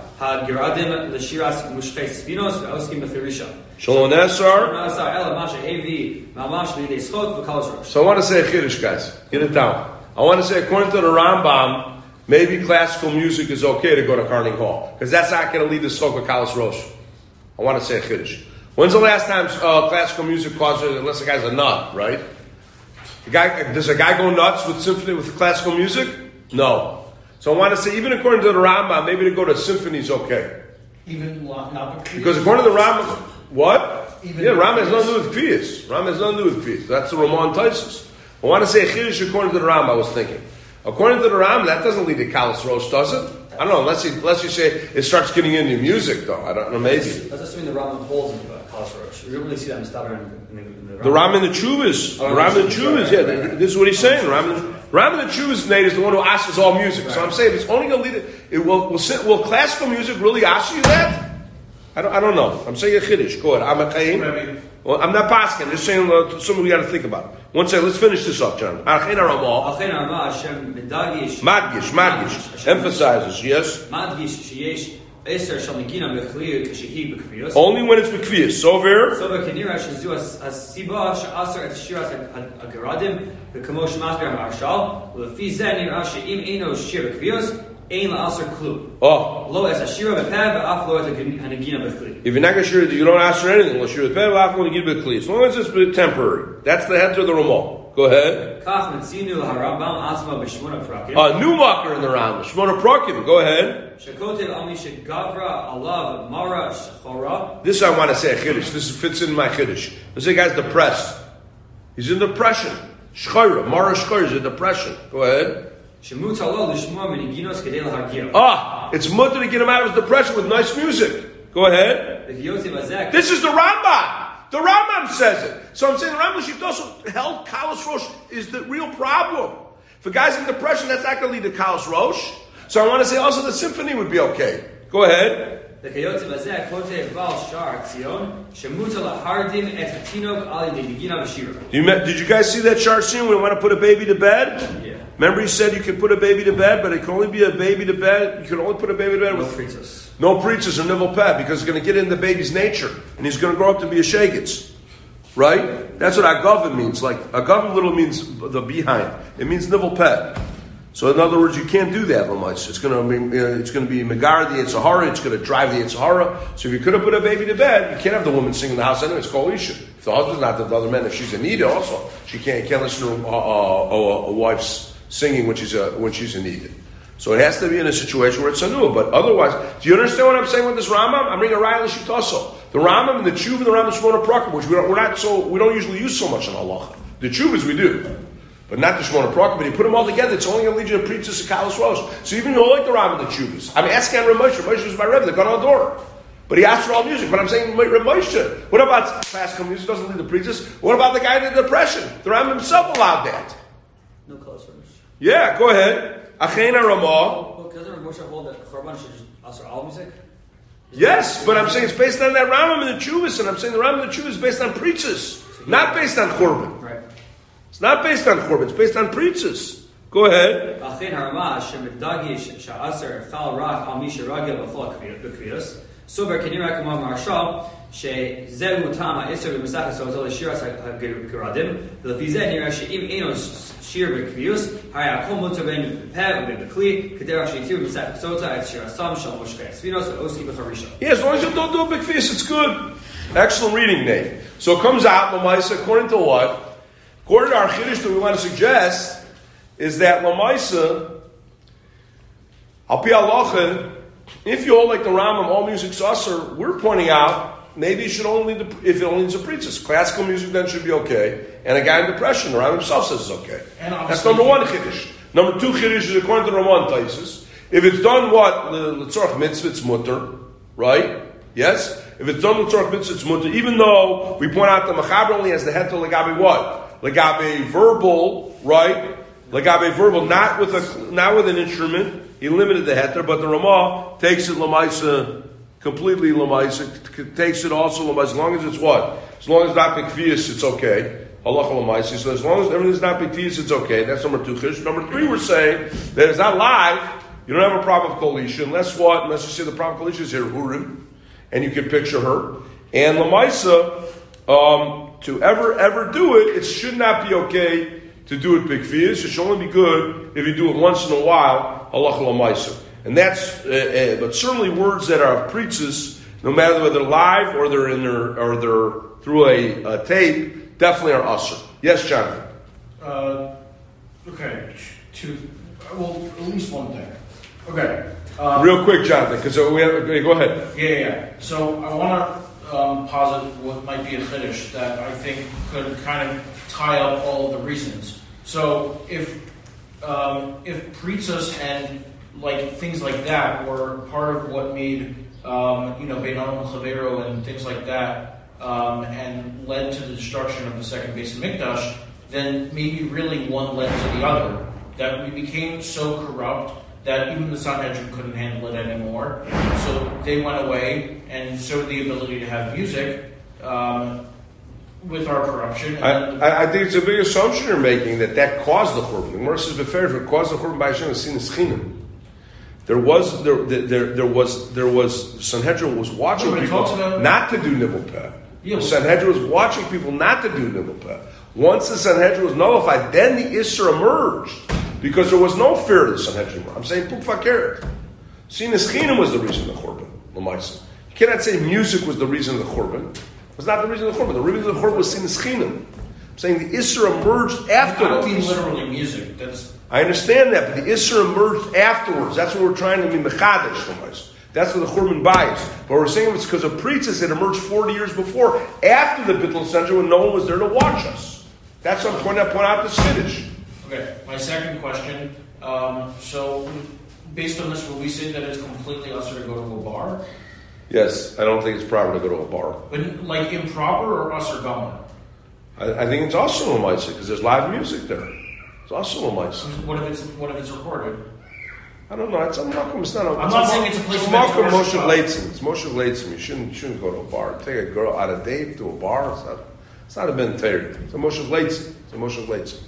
[SPEAKER 1] Shalom Esar. So I want to say a Kiddush, guys. Get it down. I want to say, according to the Rambam, maybe classical music is okay to go to Carnegie Hall because that's not going to lead to Soka Kalas Rosh. I want to say a Kiddush. When's the last time uh, classical music causes, unless the guy's a nut, right? The guy, does a guy go nuts with symphony with classical music? No. So I want to say, even according to the Rambam, maybe to go to symphony is okay.
[SPEAKER 7] Even not
[SPEAKER 1] Because according to the Rambam, what?
[SPEAKER 7] Even
[SPEAKER 1] yeah,
[SPEAKER 7] the
[SPEAKER 1] Rambam has nothing to do with Kfiyas. Rambam has nothing to do with Kfiyas. That's the Ramon Taisus. I want to say Chiddush according to the Rambam, I was thinking. According to the Rambam, that doesn't lead to Kalas Rosh, does it? I don't know, unless you, unless you say it starts getting into music, though. I don't know, maybe.
[SPEAKER 3] Let's the Rambam holds in the uh, Kalas Rosh. You don't really see that in Stavar in the, in the
[SPEAKER 1] The Ram and the Chuvas. The Ram and the Chuvas, yeah, this is what he's saying. Ram Raman the true Nate is the one who asks all music. Right. So I'm saying if it's only going to lead it, it will, will, sit, will classical music really ask you that? I don't, I don't know. I'm saying a chiddush. Go ahead. I'm a kain. Well, I'm not basking. I'm just saying uh, something we got to think about. One second. Let's finish this up, John. Achin Ramal.
[SPEAKER 3] Achin Ramal. Hashem medgish.
[SPEAKER 1] Madgish. Madgish. Emphasizes. Yes.
[SPEAKER 3] Madgish. Sheyesh. Eser shal negina bechli kashehi bekviyos.
[SPEAKER 1] Only when it's bekviyas. Sover.
[SPEAKER 3] So kenira shazu as siba sha'aser et shiras agaradim v'kamo shemasber marshal v'lefi zeh nira she'im eino shir bekviyos ein la'aser klu.
[SPEAKER 1] Oh.
[SPEAKER 3] Lo es ashira bepev v'af lo et hanegina bechli.
[SPEAKER 1] If you're not going to share, you don't ask for anything unless you're the peh, laugh when you give it As long as it's temporary. That's the head of the Ramah. Go ahead.
[SPEAKER 3] Kach metzinu harambam atzma b'shmona prakim.
[SPEAKER 1] A new marker in the round. Shmona Prakim. Go ahead.
[SPEAKER 3] Shekotev ami shegavra alav mara shechora.
[SPEAKER 1] This I want to say a chiddush. This fits in my chiddush. This guy's depressed. He's in depression. Shchayra. Mara Shchayra is a depression. Go ahead.
[SPEAKER 3] Shemut halo l'shmoa meniginos kedei lahargio.
[SPEAKER 1] Ah, it's mutter to get him out of his depression with nice music. Go ahead. This is the Rambam. The Rambam says it. So I'm saying the Rambam also held Kalos Rosh is the real problem. For guys in depression, that's not going to lead to Kalos Rosh. So I want to say also the symphony would be okay. Go ahead. Did you guys see that Shar when We want to put a baby to bed.
[SPEAKER 3] Yeah.
[SPEAKER 1] Remember, he said you could put a baby to bed, but it can only be a baby to bed. You can only put a baby to bed with
[SPEAKER 3] no
[SPEAKER 1] no preachers or nivel pet because it's going to get in the baby's nature and he's going to grow up to be a shagitz. Right? That's what agavim means. Like agavim little means the behind. It means nivel pet. So in other words, you can't do that. It's going to be uh, it's going to be megar the yetzer hara. It's going to drive the yetzer hara. So if you could have put a baby to bed, you can't have the woman sing in the house anyway. It's called. If the husband's not the other man, if she's a needed also, she can't can't listen to a, a, a, a wife's singing when she's a, when she's a needed. So it has to be in a situation where it's a new. But otherwise, do you understand what I'm saying with this Rambam? I'm bringing a Raya L'Shitaso. The Rambam and the Chuv and the Rambam Shmona Prakim, which we don't, we're not so we don't usually use so much in halacha. The Chuvas we do, but not the Shmona Prakim. But you put them all together, it's only going to lead you to preach this Kalos Rosh. So even you don't like the Rambam and the Chuvas. I mean, ask Aaron Moshe. Moshe was my Rebbe. They got on the door. But he asked for all music. But I'm saying, Reb Moshe. What about classical music? Doesn't lead to preachers. What about the guy in the depression? The Rambam himself allowed that.
[SPEAKER 3] No close.
[SPEAKER 1] Yeah, go ahead. Achena Ramah.
[SPEAKER 3] Well, doesn't Moshe hold that Chorban should just also all music?
[SPEAKER 1] Yes, but I'm saying it's based on that Rambam and the Chuvas, and I'm saying the Rambam and the Chuvas is based on preachers, not based on Korban.
[SPEAKER 3] Right.
[SPEAKER 1] It's not based on Korban, it's based on preachers. Go ahead.
[SPEAKER 3] ואכן הרמה שמדגיש שהעשר חל רק על מי שרגל בכל בקריאוס, סובר כנראה כמו מרשל, שזהו טעם העשר במסכת סעודו לשירת הגרדים, ולפי זה נראה שאם אינו שיר בקריאוס, הרי הכל מותר בין בפה ובין בכלי, כדרך שהתיר במסכת סעודו את שירתם של מושכי הספינוס ועושי בחרישה.
[SPEAKER 1] Yeah, as long as you don't do a big face, it's good. Excellent reading, Nate. So it comes out, Lamaisa, according to what? According to our Chiddush that we want to suggest, is that Lamaisa, Al Pi Halacha, if you hold like the Rambam, all music's usher, we're pointing out, maybe you should only, need the- if it only needs a priestess. Classical music then should be okay. And a guy in depression, the himself says it's okay.
[SPEAKER 7] And
[SPEAKER 1] That's number one Chiddush. Number two Chiddush is according to Ramon Taisus. If it's done what? L'tzorach mitzvah, it's mutter. Right? Yes? If it's done l'tzorach mitzvah, it's mutter. Even though we point out the Machaber only has the heter legabe what? Legabe verbal, right? Legabe verbal, not with a, not with an instrument. He limited the heter, but the Ramah takes it lamaisa, completely lamaisa, takes it also lamaisa, as long as it's what? As long as not bekvius, it's okay. Allah lamaisa. So as long as everything's not bekvius, it's okay. That's number two. Number three, we're saying that it's not live. You don't have a problem with kol isha, unless what? Unless you say the problem with kol isha is here, Hurim, and you can picture her. And Lamaisa, um, to ever, ever do it, it should not be okay to do it big. It should only be good if you do it once in a while, Allah Lamaisa. And that's, uh, uh, but certainly words that are of preachers, no matter whether they're live or they're in their, or they're through a, a tape, definitely are usher. Yes, Jonathan.
[SPEAKER 7] Uh, okay, two. Well, at least one thing. Okay. Um,
[SPEAKER 1] Real quick, Jonathan, because we have, go ahead.
[SPEAKER 7] Yeah, yeah. So I want to um, posit what might be a finish that I think could kind of tie up all of the reasons. So if um, if preachers and like things like that were part of what made um, you know Beinon Chavero and things like that, um, and led to the destruction of the second base of Mikdash, then maybe really one led to the other. That we became so corrupt that even the Sanhedrin couldn't handle it anymore. So they went away, and so the ability to have music um, with our corruption.
[SPEAKER 1] I, I, I think it's a big assumption you're making that that caused the churban. The Gemara says, "Befer, if it caused the churban by Hashem, it's seen as chinam." There was there there, there was there was Sanhedrin was watching people not to do nibble peh.
[SPEAKER 7] Yeah,
[SPEAKER 1] Sanhedrin was watching people not to do nibble peh. Once the Sanhedrin was nullified, then the Isser emerged because there was no fear of the Sanhedrin. I'm saying puk fakir. Sinas Chinam was the reason of the Churban. Lamaisa. You cannot say music was the reason of the Churban. It was not the reason of the Churban. The reason of the Churban was Chinim. I'm saying the Isser emerged
[SPEAKER 7] I don't mean literally music. That's
[SPEAKER 1] I understand that, but the Isser emerged afterwards. That's what we're trying to be mechadish from us. That's what the Churban buys. But we're saying it's because of preachers it emerged 40 years before, after the Bittul Sanhedrin, when no one was there to watch us. That's what I'm pointing out, point out the Skiddish.
[SPEAKER 7] okay. My second question. Um, so, based on this, will we say that it's completely usher to go to a bar?
[SPEAKER 1] Yes, I don't think it's proper to go to a bar.
[SPEAKER 7] But like improper or usher going?
[SPEAKER 1] I, I think it's also a Maisa, because there's live music there. It's also Maisa.
[SPEAKER 7] What if it's what if it's recorded?
[SPEAKER 1] I don't know. It's a Malcolm. It's not a.
[SPEAKER 7] I'm
[SPEAKER 1] it's
[SPEAKER 7] not
[SPEAKER 1] a
[SPEAKER 7] saying it's a place
[SPEAKER 1] It's Malcolm Moshe. Leitzin. It's Moshe Leitzin. You shouldn't you shouldn't go to a bar. Take a girl out of date to a bar. It's not. It's not a ben Torah. It's a Moshe Leitzin. It's a Moshe Leitzin.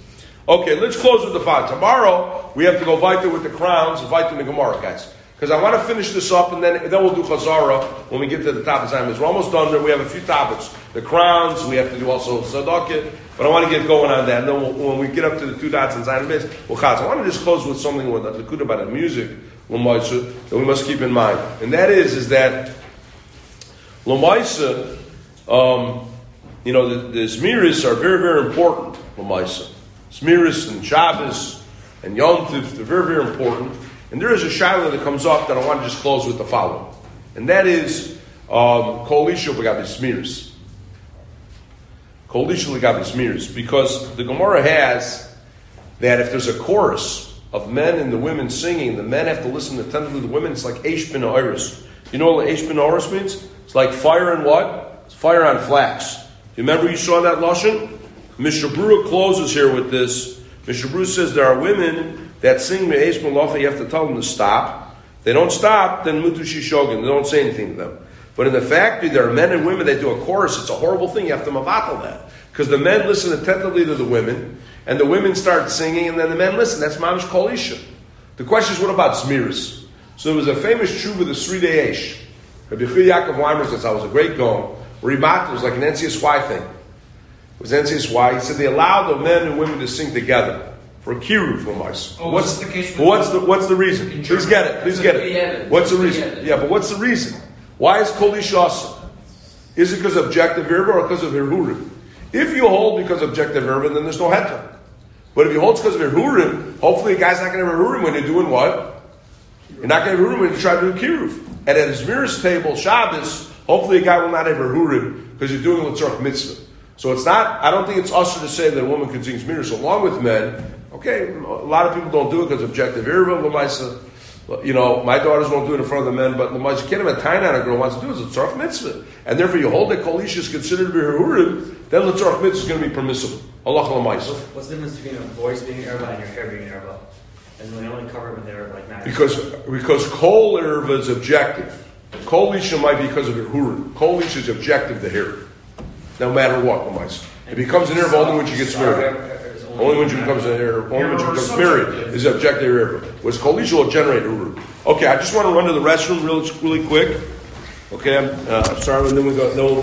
[SPEAKER 1] Okay, let's close with the five. Tomorrow we have to go weiter with the crowns, and in the Gemara, guys. Because I want to finish this up, and then then we'll do Chazara when we get to the top of. We're almost done there. We have a few topics: the crowns. We have to do also Sadaqah. But I want to get going on that. And then we'll, when we get up to the two dots and Zion base, we'll chaz. I want to just close with something with the Likud about the music, Lamaisa, that we must keep in mind. And that is, is that Lamaisa, um, you know, the, the Zmiris are very, very important, Lamaisa. Zmiris and Shabbos and Yom Tov, they're very, very important. And there is a shiloh that comes up that I want to just close with the following. And that is, um, Kol Isha B'Gabi Zmiris. Kol Isha B'Gabi Zmiris. Because the Gemara has that if there's a chorus of men and the women singing, the men have to listen attentively to the women. It's like Eish bin Oiris. You know what Eish bin Oiris means? It's like fire and what? It's fire on flax. You remember you saw that Lashon? Mishnah Berurah closes here with this. Mishnah Berurah says there are women that sing Me'ez Malacha, you have to tell them to stop. They don't stop, then Mutu Shishogin, they don't say anything to them. But in the factory, there are men and women that do a chorus. It's a horrible thing. You have to mavatal that. Because the men listen attentively to the women, and the women start singing, and then the men listen. That's mamish kol isha. The question is, what about Zmiris? So there was a famous tshuva, the Seridei Eish. Rabbi Yaakov Weimer says, I was a great gong. It was like an NCSY thing. It was NCSY. He said they allowed the men and women to sing together for kiruv for mice.
[SPEAKER 7] Oh,
[SPEAKER 1] what's
[SPEAKER 7] the case with-
[SPEAKER 1] what's the what's the reason? Please get it. Please get it. What's the reason? Yeah, but what's the reason? Why is kol isha awesome? Is it because of objective verba or because of hirhurim? If you hold because of objective verba, then there's no heter. But if you hold because of hirhurim, hopefully a guy's not going to have hirhurim when you're doing what? You're not going to have hirhurim when you try to do kiruv. And at his mirror's table, Shabbos, hopefully a guy will not have hirhurim because you're doing l'tzorch mitzvah. So it's not, I don't think it's usher to say that a woman can sing mirrors along with men. Okay, a lot of people don't do it because objective verba, l'maisa. You know, my daughters won't do it in front of the men, but l'maisa, you can't have a tiny on a girl wants to do it. It's a tzorch mitzvah. And therefore you hold that kol isha is considered to be hirhurim, then the tzorch mitzvah is going to be permissible. Allah l'maisa.
[SPEAKER 8] What's the difference between a voice being erba and your hair being erba? And they only cover it when they're like nine.
[SPEAKER 1] Because because kol erva is objective. Kol isha might be because of hirhurim. Kol isha is objective to hair. No matter what, l'maisa. It becomes an erva only when she gets married. Only when she becomes an erva, only when she becomes married is objective. Whereas kol isha will generate. Okay, I just want to run to the restroom real, really quick. Okay, I'm, uh, I'm sorry, and then we go, then we'll